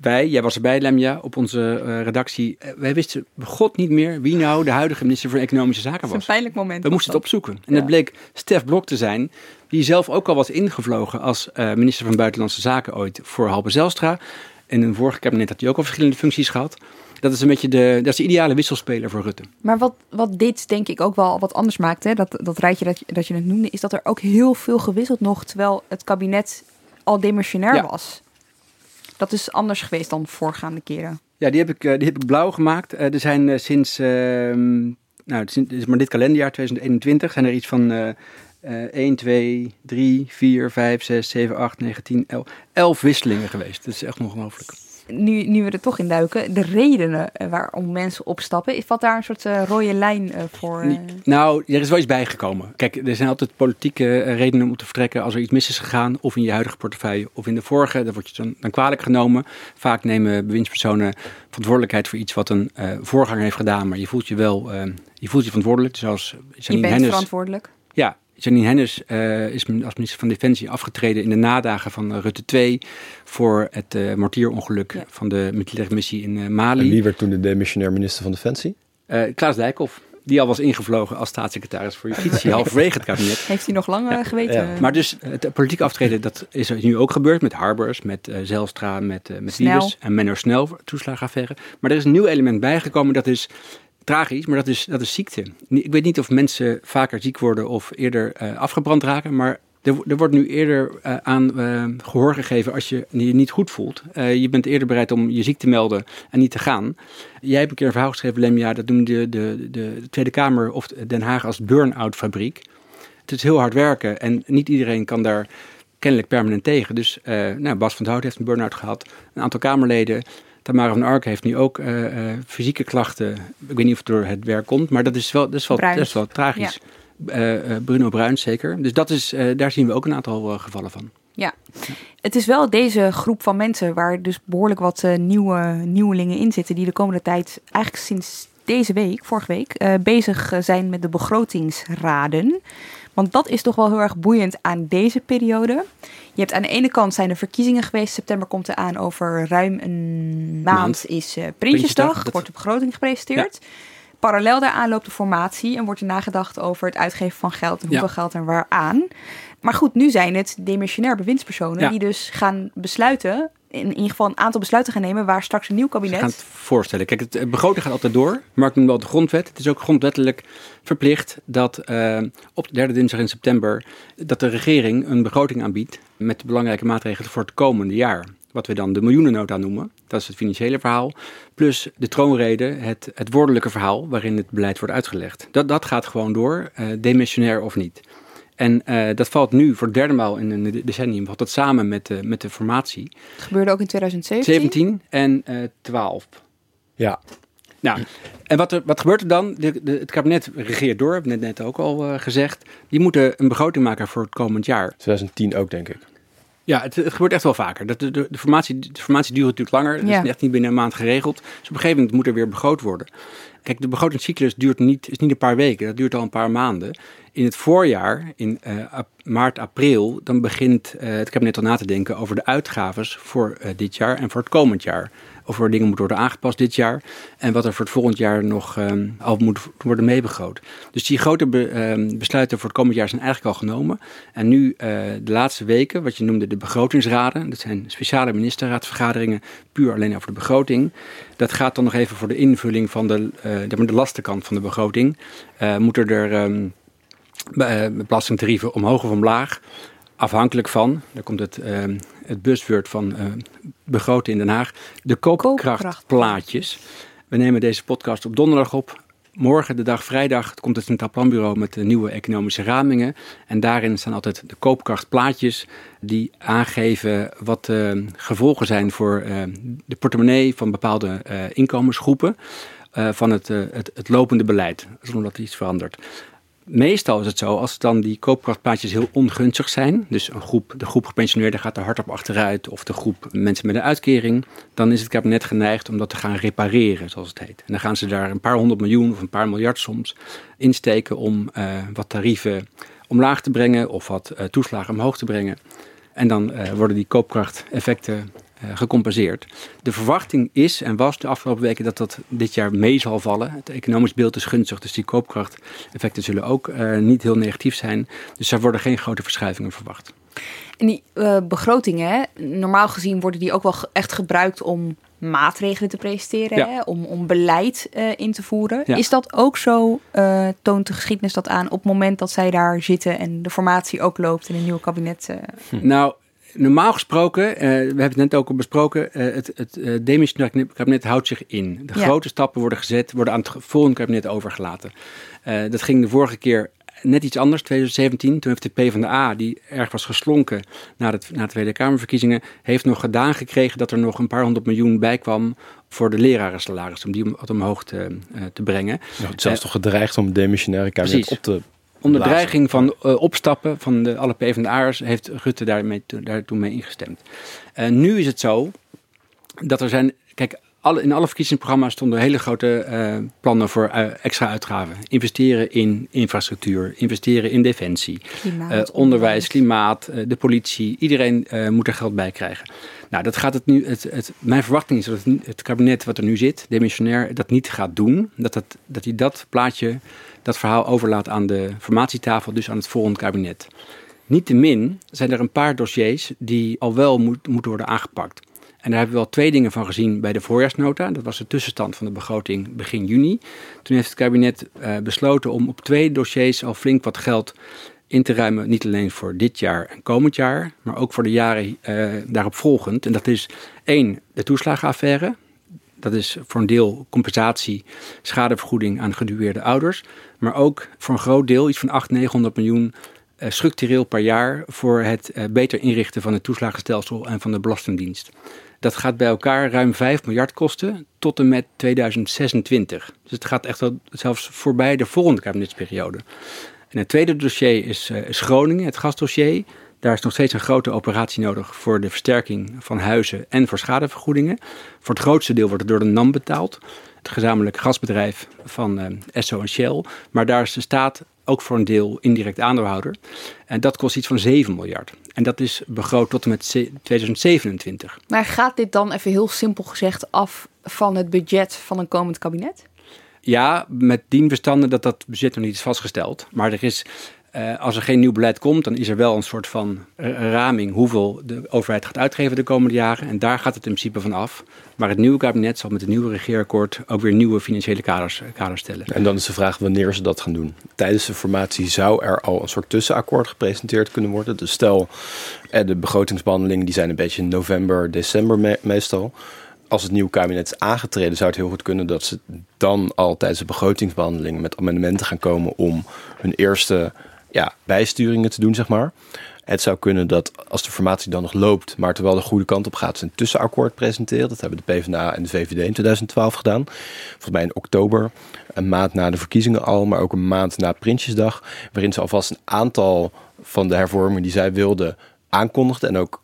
Wij, jij was erbij, Lemja, op onze eh, redactie. eh, wij wisten god niet meer wie nou de huidige minister voor Economische Zaken Dat is een was. pijnlijk moment. We was moesten het dat. opzoeken. En Ja. het bleek Stef Blok te zijn, die zelf ook al was ingevlogen als eh, minister van Buitenlandse Zaken ooit voor Halbe Zelstra. In een vorige kabinet had hij ook al verschillende functies gehad. Dat is een beetje de, dat is de ideale wisselspeler voor Rutte. Maar wat, wat dit denk ik ook wel wat anders maakt, hè, dat, dat rijtje dat, je- dat je het noemde, is dat er ook heel veel gewisseld nog, terwijl het kabinet al demissionair Ja. was. Dat is anders geweest dan voorgaande keren. Ja, die heb ik, eh, die heb ik blauw gemaakt. Eh, er zijn eh, sinds, ehm, nou, is maar dit kalenderjaar 2021, zijn er iets van eh 1, 2, 3, 4, 5, 6, 7, 8, 9, 10, 11, 11 wisselingen geweest. Dat is echt ongelooflijk. Nu, nu we er toch in duiken, de redenen eh, waarom mensen opstappen, wat daar een soort eh, rode lijn eh, voor? Nou, er is wel iets bijgekomen. Kijk, er zijn altijd politieke redenen om te vertrekken als er iets mis is gegaan. Of in je huidige portefeuille of in de vorige. Daar word je dan, dan kwalijk genomen. Vaak nemen bewindspersonen verantwoordelijkheid voor iets wat een voorganger heeft gedaan. Maar je voelt je wel je voelt je verantwoordelijk. Zoals je Janine bent Hennis. verantwoordelijk. Ja, Janine Hennis eh, is als minister van Defensie afgetreden in de nadagen van eh, Rutte 2 voor het eh mortierongeluk Ja. van de militaire missie in eh, En Mali. wie werd toen de demissionair minister van Defensie? Eh, Klaas Dijkhoff, die al was ingevlogen als staatssecretaris voor Justitie, halverwege het kabinet. Heeft hij nog lang geweten? Ja. Maar dus het politiek aftreden, dat is er nu ook gebeurd met Harbers, met eh, Zelstra, met, eh met Snel. Wiebes en Menno Snel, toeslagenaffaire. Maar er is een nieuw element bijgekomen, dat is tragisch, maar dat is, dat is ziekte. Ik weet niet of mensen vaker ziek worden of eerder eh, afgebrand raken, maar Er, wordt nu eerder uh, aan uh, gehoor gegeven als je je niet goed voelt. Je bent eerder bereid om je ziek te melden en niet te gaan. Jij hebt een keer een verhaal geschreven, Lemja, dat noemde de, de, de Tweede Kamer of Den Haag als burn-out fabriek. Het is heel hard werken en niet iedereen kan daar kennelijk permanent tegen. Dus nou, Bas van Hout heeft een burn-out gehad, een aantal Kamerleden. Tamara van Ark heeft nu ook fysieke klachten. Ik weet niet of het door het werk komt, maar dat is wel, dat is wel, dat is wel tragisch. Ja. Uh, Bruno Bruins zeker. Dus dat is, uh, daar zien we ook een aantal uh, gevallen van. Ja. het is wel deze groep van mensen waar dus behoorlijk wat nieuwe nieuwelingen in zitten, die de komende tijd eigenlijk sinds deze week, vorige week, bezig zijn met de begrotingsraden. Want dat is toch wel heel erg boeiend aan deze periode. Je hebt aan de ene kant zijn er verkiezingen geweest. September komt er aan over ruim een maand, maand. is Prinsjesdag. Prinsjesdag. Wordt de begroting gepresenteerd. Ja. Parallel daaraan loopt de formatie en wordt er nagedacht over het uitgeven van geld en hoeveel geld en waaraan. Maar goed, nu zijn het demissionair bewindspersonen die dus gaan besluiten in ieder geval een aantal besluiten gaan nemen waar straks een nieuw kabinet. Ze gaan het voorstellen. Kijk, het begroting gaat altijd door. Maar ik noem wel de grondwet. Het is ook grondwettelijk verplicht dat uh, op de derde dinsdag in september dat de regering een begroting aanbiedt met belangrijke maatregelen voor het komende jaar wat we dan de miljoenennota noemen. Dat is het financiële verhaal. Plus de troonrede, het, het woordelijke verhaal waarin het beleid wordt uitgelegd. Dat, dat gaat gewoon door, uh, demissionair of niet. En uh, dat valt nu voor de derde maal in een decennium, valt dat samen met, uh, met de formatie. Het gebeurde ook in 2017? 17 en uh, 12. Ja. Nou, en wat, er, wat gebeurt er dan? De, de, het kabinet regeert door, heb ik net, net ook al gezegd. Die moeten een begroting maken voor het komend jaar. 2010 ook, denk ik. Ja, het, het, gebeurt echt wel vaker. De, de, de, formatie, de formatie duurt natuurlijk langer. Het ja. is echt niet binnen een maand geregeld. Dus op een gegeven moment moet er weer begroot worden. Kijk, de begrotingscyclus duurt niet, is niet een paar weken. Dat duurt al een paar maanden. In het voorjaar, in uh, maart, april, dan begint uh, het kabinet al na te denken over de uitgaves voor uh, dit jaar en voor het komend jaar of er dingen moeten worden aangepast dit jaar. En wat er voor het volgend jaar nog um, al moet worden meebegroot. Dus die grote be, um, besluiten voor het komend jaar zijn eigenlijk al genomen. En nu uh, de laatste weken, wat je noemde de begrotingsraden. Dat zijn speciale ministerraadsvergaderingen puur alleen over de begroting. Dat gaat dan nog even voor de invulling van de, uh, de lastenkant van de begroting. Uh, moeten er um, belastingtarieven omhoog of omlaag afhankelijk van, daar komt het, uh, het buswoord van uh, begroten in Den Haag, de koopkrachtplaatjes. We nemen deze podcast op donderdag op. Morgen, de dag vrijdag, komt het Centraal Planbureau met de nieuwe economische ramingen. En daarin staan altijd de koopkrachtplaatjes die aangeven wat de uh, gevolgen zijn voor uh, de portemonnee van bepaalde inkomensgroepen. van het, het, het, lopende beleid, zonder dat iets verandert. Meestal is het zo, als dan die koopkrachtplaatjes heel ongunstig zijn, dus een groep, de groep gepensioneerden gaat er hard op achteruit, of de groep mensen met een uitkering, dan is het kabinet geneigd om dat te gaan repareren, zoals het heet. En dan gaan ze daar een paar honderd miljoen of een paar miljard soms insteken om uh, wat tarieven omlaag te brengen of wat uh, toeslagen omhoog te brengen. En dan uh, worden die koopkrachteffecten gecompenseerd. De verwachting is en was de afgelopen weken dat dat dit jaar mee zal vallen. Het economisch beeld is gunstig, dus die koopkrachteffecten zullen ook uh, niet heel negatief zijn. Dus er worden geen grote verschuivingen verwacht. En die uh, begrotingen, normaal gezien worden die ook wel echt gebruikt om maatregelen te presenteren, ja. hè? Om, om beleid uh, in te voeren. Ja. Is dat ook zo, uh, toont de geschiedenis dat aan, op het moment dat zij daar zitten en de formatie ook loopt in een nieuw kabinet? Hm. Nou, normaal gesproken, uh, we hebben het net ook al besproken, uh, het, het uh, demissionair kabinet houdt zich in. De ja. grote stappen worden gezet, worden aan het volgende kabinet overgelaten. dat ging de vorige keer net iets anders, 2017. Toen heeft de PvdA, die erg was geslonken na, het, na de Tweede Kamerverkiezingen, heeft nog gedaan gekregen dat er nog een paar honderd miljoen bij kwam voor de lerarensalaris, om die wat omhoog te, te brengen. Ja, het zelfs toch gedreigd om het demissionaire kabinet precies. op te Onder dreiging van uh, opstappen van de, alle PvdA'ers heeft Rutte daarmee, daartoe mee ingestemd. Uh, nu is het zo dat er zijn... Alle, in alle verkiezingsprogramma's stonden hele grote uh, plannen voor extra uitgaven. Investeren in infrastructuur, investeren in defensie, klimaat, onderwijs, klimaat, de politie. Iedereen moet er geld bij krijgen. Nou, dat gaat het nu. Het, het, mijn verwachting is dat het, het kabinet wat er nu zit, demissionair, dat niet gaat doen. Dat, dat, dat hij dat plaatje dat verhaal overlaat aan de formatietafel, dus aan het volgende kabinet. Niettemin zijn er een paar dossiers die al wel moet, moeten worden aangepakt. En daar hebben we wel twee dingen van gezien bij de voorjaarsnota. Dat was de tussenstand van de begroting begin juni. Toen heeft het kabinet uh, besloten om op twee dossiers al flink wat geld in te ruimen, niet alleen voor dit jaar en komend jaar, maar ook voor de jaren uh, daarop volgend. En dat is één, de toeslagenaffaire. Dat is voor een deel compensatie, schadevergoeding aan gedueerde ouders. Maar ook voor een groot deel, iets van 800, 900 miljoen uh, structureel per jaar voor het beter inrichten van het toeslagenstelsel en van de Belastingdienst. Dat gaat bij elkaar ruim 5 miljard kosten tot en met 2026. Dus het gaat echt wel zelfs voorbij de volgende kabinetsperiode. En het tweede dossier is, uh, Groningen, het gasdossier. Daar is nog steeds een grote operatie nodig voor de versterking van huizen en voor schadevergoedingen. Voor het grootste deel wordt het door de NAM betaald, het gezamenlijk gasbedrijf van uh, Esso en Shell. Maar daar is de staat ook voor een deel indirect aandeelhouder. En dat kost iets van 7 miljard. En dat is begroot tot en met 2027. Maar gaat dit dan even heel simpel gezegd af van het budget van een komend kabinet? Ja, met dien verstande dat dat budget nog niet is vastgesteld. Maar er is uh, als er geen nieuw beleid komt, dan is er wel een soort van raming hoeveel de overheid gaat uitgeven de komende jaren. En daar gaat het in principe van af. Maar het nieuwe kabinet zal met het nieuwe regeerakkoord ook weer nieuwe financiële kaders, kaders stellen. En dan is de vraag wanneer ze dat gaan doen. Tijdens de formatie zou er al een soort tussenakkoord gepresenteerd kunnen worden. Dus stel, eh, de begrotingsbehandelingen die zijn een beetje in november, december me meestal als het nieuwe kabinet is aangetreden, zou het heel goed kunnen dat ze dan al tijdens de begrotingsbehandelingen met amendementen gaan komen om hun eerste ja, bijsturingen te doen, zeg maar. Het zou kunnen dat als de formatie dan nog loopt, maar terwijl de goede kant op gaat, ze een tussenakkoord presenteren. Dat hebben de PvdA en de VVD in 2012 gedaan. Volgens mij in oktober, een maand na de verkiezingen al, maar ook een maand na Prinsjesdag. Waarin ze alvast een aantal van de hervormingen die zij wilden aankondigden en ook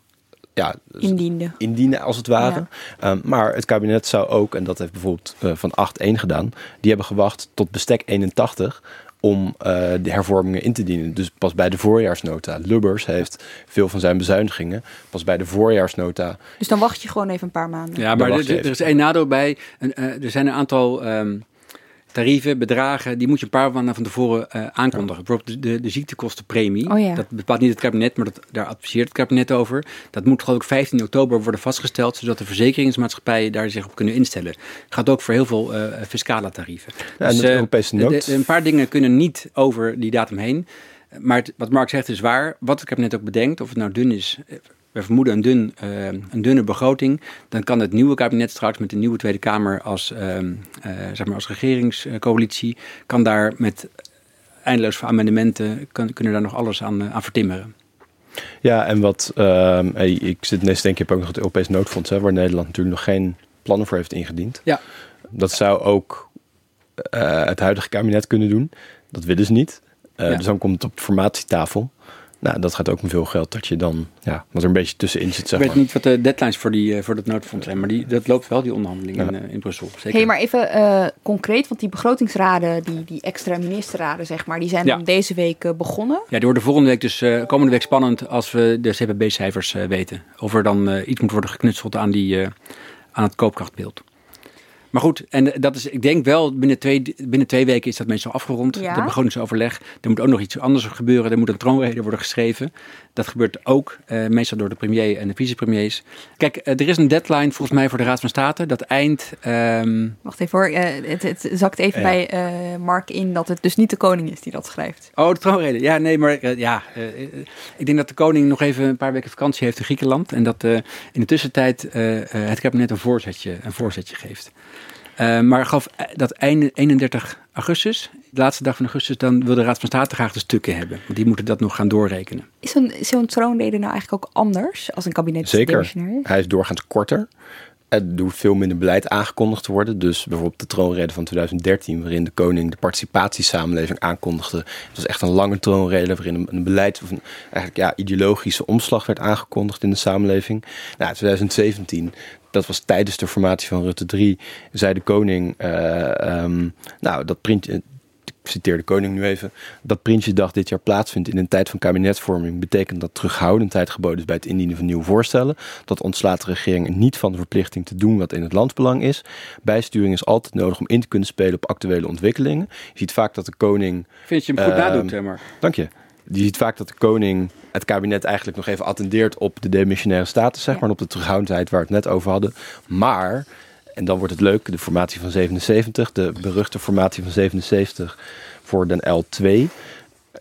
ja, indiende. indienen als het ware. Ja. Um, maar het kabinet zou ook, en dat heeft bijvoorbeeld uh, van 8-1 gedaan, die hebben gewacht tot bestek 81 om uh, de hervormingen in te dienen. Dus pas bij de voorjaarsnota. Lubbers heeft veel van zijn bezuinigingen pas bij de voorjaarsnota. Dus dan wacht je gewoon even een paar maanden. Ja, maar er, er, is één nadeel bij. Uh, er zijn een aantal um, tarieven, bedragen, die moet je een paar maanden van tevoren uh, aankondigen. Bijvoorbeeld de, de, ziektekostenpremie. Oh ja. Dat bepaalt niet het kabinet, maar dat, daar adviseert het kabinet over. Dat moet geloof ik 15 oktober worden vastgesteld, zodat de verzekeringsmaatschappijen daar zich op kunnen instellen. Gaat ook voor heel veel uh, fiscale tarieven. Ja, dus, en Europese nood. een paar dingen kunnen niet over die datum heen. Maar het, wat Mark zegt is waar. Wat het kabinet ook bedenkt, of het nou dun is, we vermoeden een, dun, uh, een dunne begroting, dan kan het nieuwe kabinet straks met de nieuwe Tweede Kamer als, uh, uh, zeg maar als regeringscoalitie, kan daar met eindeloos amendementen, kan, kunnen daar nog alles aan, aan vertimmeren. Ja, en wat, ehm, ik zit net denk ik ook nog het Europees noodfonds, hè, waar Nederland natuurlijk nog geen plannen voor heeft ingediend. Ja. Dat zou ook het huidige kabinet kunnen doen. Dat willen ze niet. Ja. Dus dan komt het op formatietafel. Nou, dat gaat ook met veel geld dat je dan, ja, wat er een beetje tussenin zit. Zeg ik weet niet wat de deadlines voor, die, voor dat noodfonds zijn, maar die, dat loopt wel, die onderhandelingen ja. in, in Brussel. Zeker. hey, maar even uh, concreet, want die begrotingsraden, die, die extra ministerraden, zeg maar, die zijn ja. dan deze week uh, begonnen. Ja, die worden volgende week, dus uh, komende week spannend als we de CPB-cijfers weten. Of er dan iets moet worden geknutseld aan, die, aan het koopkrachtbeeld. Maar goed, en dat is, ik denk wel, binnen twee, binnen twee weken is dat meestal afgerond. Ja. De begrotingsoverleg. Er moet ook nog iets anders gebeuren. Er moet een troonrede worden geschreven. Dat gebeurt ook uh, meestal door de premier en de vicepremiers. Kijk, uh, er is een deadline volgens mij voor de Raad van State. Dat eind... Um... Wacht even hoor, uh, het, het, zakt even bij Mark in dat het dus niet de koning is die dat schrijft. Oh, de troonrede. Ja, nee, maar ja. ik denk dat de koning nog even een paar weken vakantie heeft in Griekenland. En dat in de tussentijd het kabinet een voorzetje, een voorzetje geeft. Uh, maar gaf dat einde 31 augustus, de laatste dag van augustus, dan wil de Raad van State graag de stukken hebben. Want die moeten dat nog gaan doorrekenen. Is zo'n zo troonrede nou eigenlijk ook anders als een kabinet? Zeker. Hij is doorgaans korter. Er doet veel minder beleid aangekondigd te worden. Dus bijvoorbeeld de troonrede van 2013, waarin de koning de participatiesamenleving aankondigde. Het was echt een lange troonrede waarin een, een beleid of een eigenlijk ja, ideologische omslag werd aangekondigd in de samenleving. Nou, 2017, dat was tijdens de formatie van Rutte 3, zei de koning, uh, um, nou, dat printje, ik citeer de koning nu even, dat Prinsjesdag dit jaar plaatsvindt in een tijd van kabinetsvorming, betekent dat terughoudendheid geboden is bij het indienen van nieuwe voorstellen. Dat ontslaat de regering niet van de verplichting te doen wat in het landsbelang is. Bijsturing is altijd nodig om in te kunnen spelen op actuele ontwikkelingen. Je ziet vaak dat de koning. Vind je hem goed uh, nadoet, maar. Dank je. Je ziet vaak dat de koning het kabinet eigenlijk nog even attendeert op de demissionaire status, zeg maar, en op de terughoudendheid waar we het net over hadden. Maar, en dan wordt het leuk, de formatie van 77, de beruchte formatie van 77 voor den L2.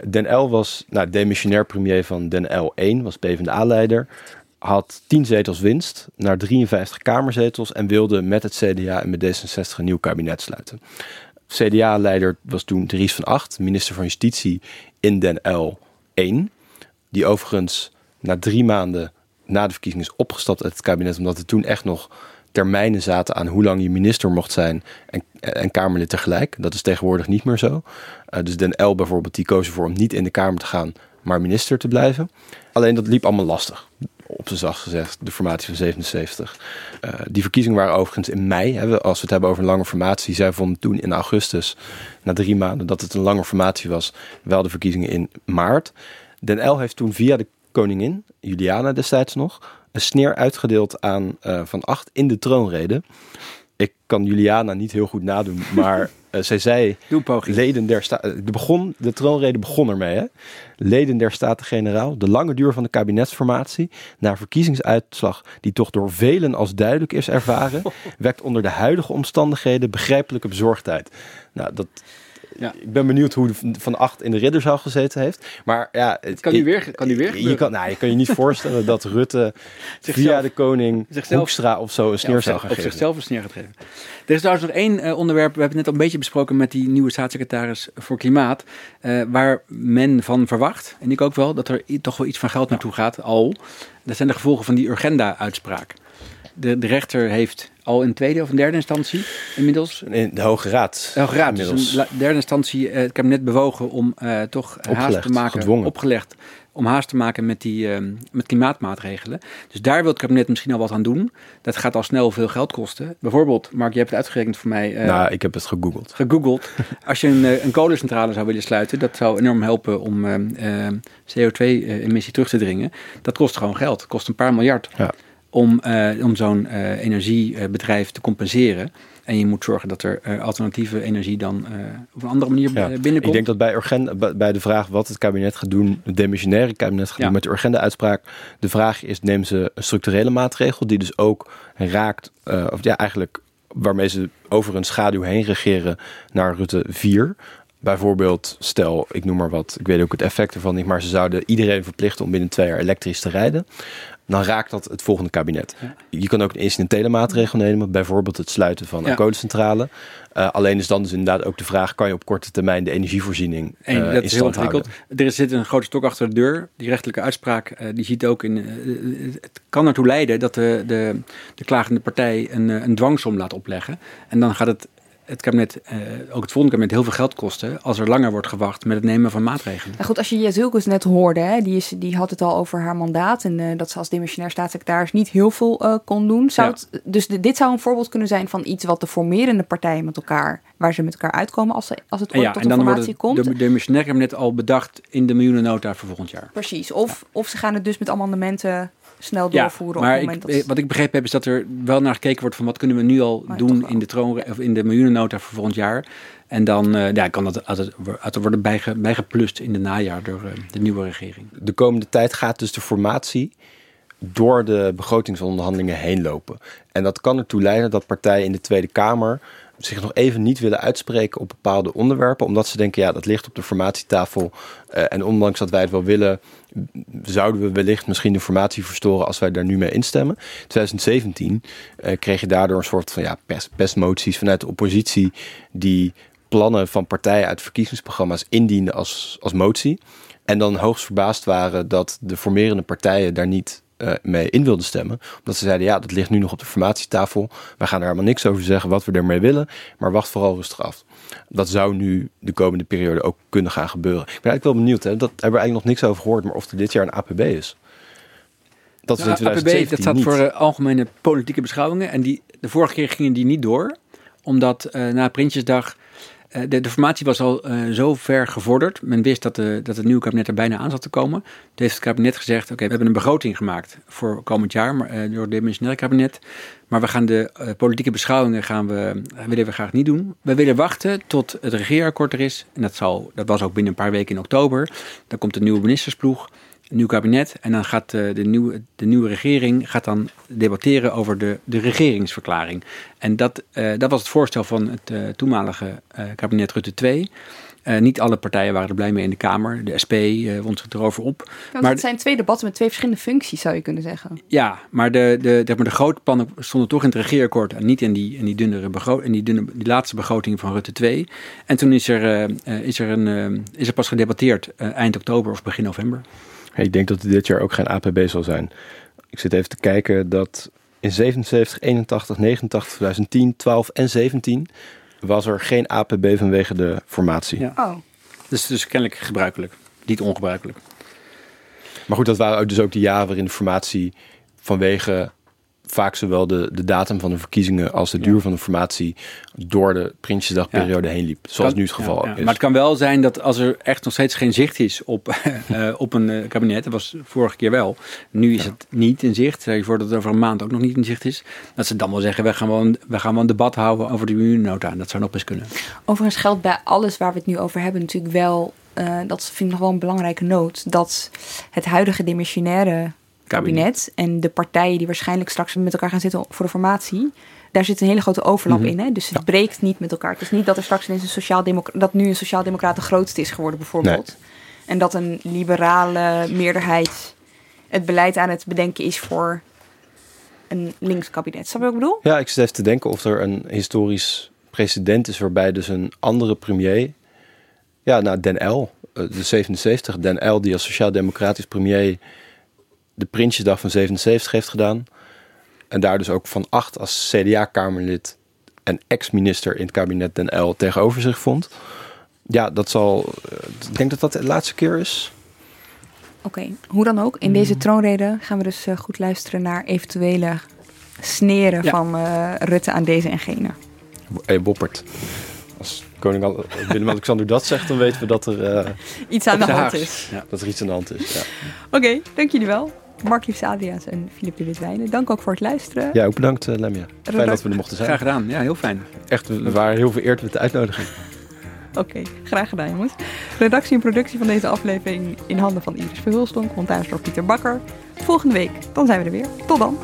Den L was nou, demissionair premier van Den L 1, was PvdA-leider. Had 10 zetels winst naar 53 kamerzetels en wilde met het CDA en met D66 een nieuw kabinet sluiten. CDA-leider was toen Dries van Acht, minister van Justitie in Den L 1. Die overigens na drie maanden na de verkiezing is opgestapt uit het kabinet, omdat er toen echt nog termijnen zaten aan hoe lang je minister mocht zijn en, en Kamerlid tegelijk. Dat is tegenwoordig niet meer zo. Uh, dus Den L bijvoorbeeld, die koos ervoor om niet in de Kamer te gaan, maar minister te blijven. Alleen dat liep allemaal lastig. Op de zacht gezegd, de formatie van 77. Uh, die verkiezingen waren overigens in mei. Hè, als we het hebben over een lange formatie. Zij vonden toen in augustus, na drie maanden, dat het een lange formatie was. Wel de verkiezingen in maart. Den L heeft toen via de koningin, Juliana destijds nog, een sneer uitgedeeld aan uh, Van Acht in de troonrede. Ik kan Juliana niet heel goed nadoen, maar zij zei... Leden der sta de, begon, de troonrede begon ermee, hè? Leden der Staten-Generaal, de lange duur van de kabinetsformatie... naar verkiezingsuitslag die toch door velen als duidelijk is ervaren... wekt onder de huidige omstandigheden begrijpelijke bezorgdheid. Nou, dat, ja. Ik ben benieuwd hoe Van Acht in de ridderzaal gezeten heeft. Maar ja, het kan nu weer, kan weer je, kan, nou, je kan je niet voorstellen dat Rutte via de koning zichzelf, Hoekstra of zo een sneer zou gaan op geven. zichzelf een sneer gaat geven. Er is trouwens nog één uh, onderwerp, we hebben het net al een beetje besproken met die nieuwe staatssecretaris voor Klimaat, uh, waar men van verwacht, en ik ook wel, dat er toch wel iets van geld naartoe gaat, al. Dat zijn de gevolgen van die Urgenda-uitspraak. De, de rechter heeft al in tweede of in derde instantie inmiddels. In de Hoge Raad. De Hoge Raad. Dus inmiddels. Dus in derde instantie uh, het kabinet bewogen om uh, toch opgelegd, haast te maken. Gedwongen. Opgelegd. Om haast te maken met, die, uh, met klimaatmaatregelen. Dus daar wil het kabinet misschien al wat aan doen. Dat gaat al snel veel geld kosten. Bijvoorbeeld, Mark, je hebt het uitgerekend voor mij. nou, ik heb het gegoogeld. Gegoogeld. Als je een, een kolencentrale zou willen sluiten, dat zou enorm helpen om CO2-emissie terug te dringen. Dat kost gewoon geld. Dat kost een paar miljard. Ja om, uh, om zo'n uh, energiebedrijf te compenseren. En je moet zorgen dat er uh, alternatieve energie dan op een andere manier ja. binnenkomt. Ik denk dat bij, bij de vraag wat het kabinet gaat doen, het demissionaire kabinet gaat ja. doen met de Urgenda-uitspraak, de vraag is: nemen ze een structurele maatregel die dus ook raakt, of ja, eigenlijk waarmee ze over een schaduw heen regeren naar Rutte 4. Bijvoorbeeld, stel, ik noem maar wat, ik weet ook het effect ervan niet, maar ze zouden iedereen verplichten om binnen twee jaar elektrisch te rijden dan raakt dat het volgende kabinet. Je kan ook een incidentele maatregel nemen, bijvoorbeeld het sluiten van een kolencentrale. Uh, alleen is dan dus inderdaad ook de vraag: kan je op korte termijn de energievoorziening uh, en dat is heel ingewikkeld. Er zit een grote stok achter de deur. Die rechterlijke uitspraak uh, die ziet ook in. het kan ertoe leiden dat de, de, de klagende partij een, een dwangsom laat opleggen. En dan gaat het het kabinet, uh, ook het volgende kabinet, heel veel geld kosten als er langer wordt gewacht met het nemen van maatregelen. Nou goed, als je Jazilkus net hoorde, hè, die, is, die had het al over haar mandaat en uh, dat ze als demissionair staatssecretaris niet heel veel uh, kon doen. Zou ja. het, dus de, dit zou een voorbeeld kunnen zijn van iets wat de formerende partijen met elkaar, waar ze met elkaar uitkomen als, ze, als het ooit ja, tot en formatie komt. De demissionair kabinet al bedacht in de miljoenennota voor volgend jaar. Precies, of, ja. of ze gaan het dus met amendementen snel doorvoeren. Ja, maar op het moment ik, dat... wat ik begrepen heb is dat er wel naar gekeken wordt van wat kunnen we nu al maar doen in de, troon, of in de miljoenennota voor volgend jaar. En dan uh, ja, kan dat altijd, altijd worden bijge, bijgeplust in de najaar door uh, de nieuwe regering. De komende tijd gaat dus de formatie door de begrotingsonderhandelingen heen lopen. En dat kan ertoe leiden dat partijen in de Tweede Kamer zich nog even niet willen uitspreken op bepaalde onderwerpen, omdat ze denken, ja, dat ligt op de formatietafel. Uh, en ondanks dat wij het wel willen, zouden we wellicht misschien de formatie verstoren als wij daar nu mee instemmen. 2017 uh, kreeg je daardoor een soort van ja, pest, pestmoties vanuit de oppositie die plannen van partijen uit verkiezingsprogramma's indienden als, als motie. En dan hoogst verbaasd waren dat de formerende partijen daar niet uh, mee in wilden stemmen. Omdat ze zeiden, ja, dat ligt nu nog op de formatietafel. Wij gaan er helemaal niks over zeggen wat we ermee willen. Maar wacht vooral rustig af. Dat zou nu de komende periode ook kunnen gaan gebeuren. Ik ben eigenlijk wel benieuwd, hè? dat hebben we eigenlijk nog niks over gehoord. Maar of er dit jaar een APB is. Dat is nou, APB, dat staat niet. voor uh, algemene politieke beschouwingen. En die, de vorige keer gingen die niet door. Omdat uh, na Prinsjesdag de, de, formatie was al uh, zo ver gevorderd. Men wist dat, de, dat het nieuwe kabinet er bijna aan zat te komen. Toen heeft het kabinet gezegd: Oké, we hebben een begroting gemaakt voor komend jaar maar, uh, door het dimensionaire kabinet. Maar we gaan de politieke beschouwingen gaan we, willen we graag niet doen. We willen wachten tot het regeerakkoord er is. En dat, zal, dat was ook binnen een paar weken in oktober. Dan komt de nieuwe ministersploeg een nieuw kabinet. En dan gaat de, de, nieuwe, de nieuwe regering gaat dan debatteren over de, de regeringsverklaring. En dat, uh, dat was het voorstel van het uh, toenmalige kabinet Rutte 2. Uh, niet alle partijen waren er blij mee in de Kamer. De SP uh, wond zich erover op. Ja, maar het zijn twee debatten met twee verschillende functies, zou je kunnen zeggen. Ja, maar de, de, de, maar de grote plannen stonden toch in het regeerakkoord en niet in die, in die, dunnere begroting, in die, dunne, die laatste begroting van Rutte 2. En toen is er, uh, is er, een, is er pas gedebatteerd eind oktober of begin november. Hey, ik denk dat het dit jaar ook geen APB zal zijn. Ik zit even te kijken dat in 77, 81, 89, 2010, 12 en 17 was er geen APB vanwege de formatie. Ja. Oh. Dus, dus kennelijk gebruikelijk, niet ongebruikelijk. Maar goed, dat waren dus ook de jaren waarin de formatie vanwege vaak zowel de, de datum van de verkiezingen als de duur van de formatie door de Prinsjesdagperiode heen liep. Zoals nu het geval is. Maar het kan wel zijn dat als er echt nog steeds geen zicht is op, uh, op een uh, kabinet, dat was vorige keer wel, nu is het niet in zicht, stel je voor dat het over een maand ook nog niet in zicht is, dat ze dan wel zeggen, we gaan wel een, we gaan wel een debat houden over de miljoennota. Dat zou nog best kunnen. Overigens geldt bij alles waar we het nu over hebben natuurlijk wel, uh, dat vind ik nog wel een belangrijke noot, dat het huidige dimensionaire kabinet. En de partijen die waarschijnlijk straks met elkaar gaan zitten voor de formatie. Daar zit een hele grote overlap mhm. in. Hè? Dus het breekt niet met elkaar. Het is niet dat er straks ineens een sociaal dat nu een sociaal-democraat de grootste is geworden, bijvoorbeeld. En dat een liberale meerderheid het beleid aan het bedenken is voor een links kabinet. Snap je wat ik bedoel? Ja, ik zit even te denken of er een historisch precedent is waarbij dus een andere premier. Ja, nou, Den L, eh, de 77, Den L, die als sociaal-democratisch premier de Prinsjesdag van 77 heeft gedaan. En daar dus ook van acht als CDA-kamerlid en ex-minister in het kabinet Den L tegenover zich vond. Ja, dat zal. Eh, ik denk dat dat de laatste keer is. Oké, hoe dan ook. In deze troonrede gaan we dus eh, goed luisteren naar eventuele sneren van uh, Rutte aan deze en gene. Hey, Boppert. Als koning Willem-Alexander dat zegt, dan weten we dat er... iets aan de hand is. Ja, dat er iets aan de hand is, ja. Oké, dank jullie wel. Mark Liefs Adriaans en Filip de Witwijnen. Dank ook voor het luisteren. Ja, ook bedankt uh, Lemja. Fijn dat we er mochten zijn. Graag gedaan. Ja, heel fijn. Echt, we waren heel vereerd met de uitnodiging. Oké, graag gedaan jongens. Redactie en productie van deze aflevering in handen van Iris Verhulstonk, montage door Pieter Bakker. Volgende week, dan zijn we er weer. Tot dan.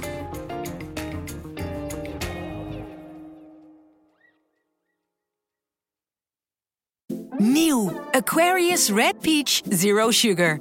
Nieuw Aquarius Red Peach Zero Sugar.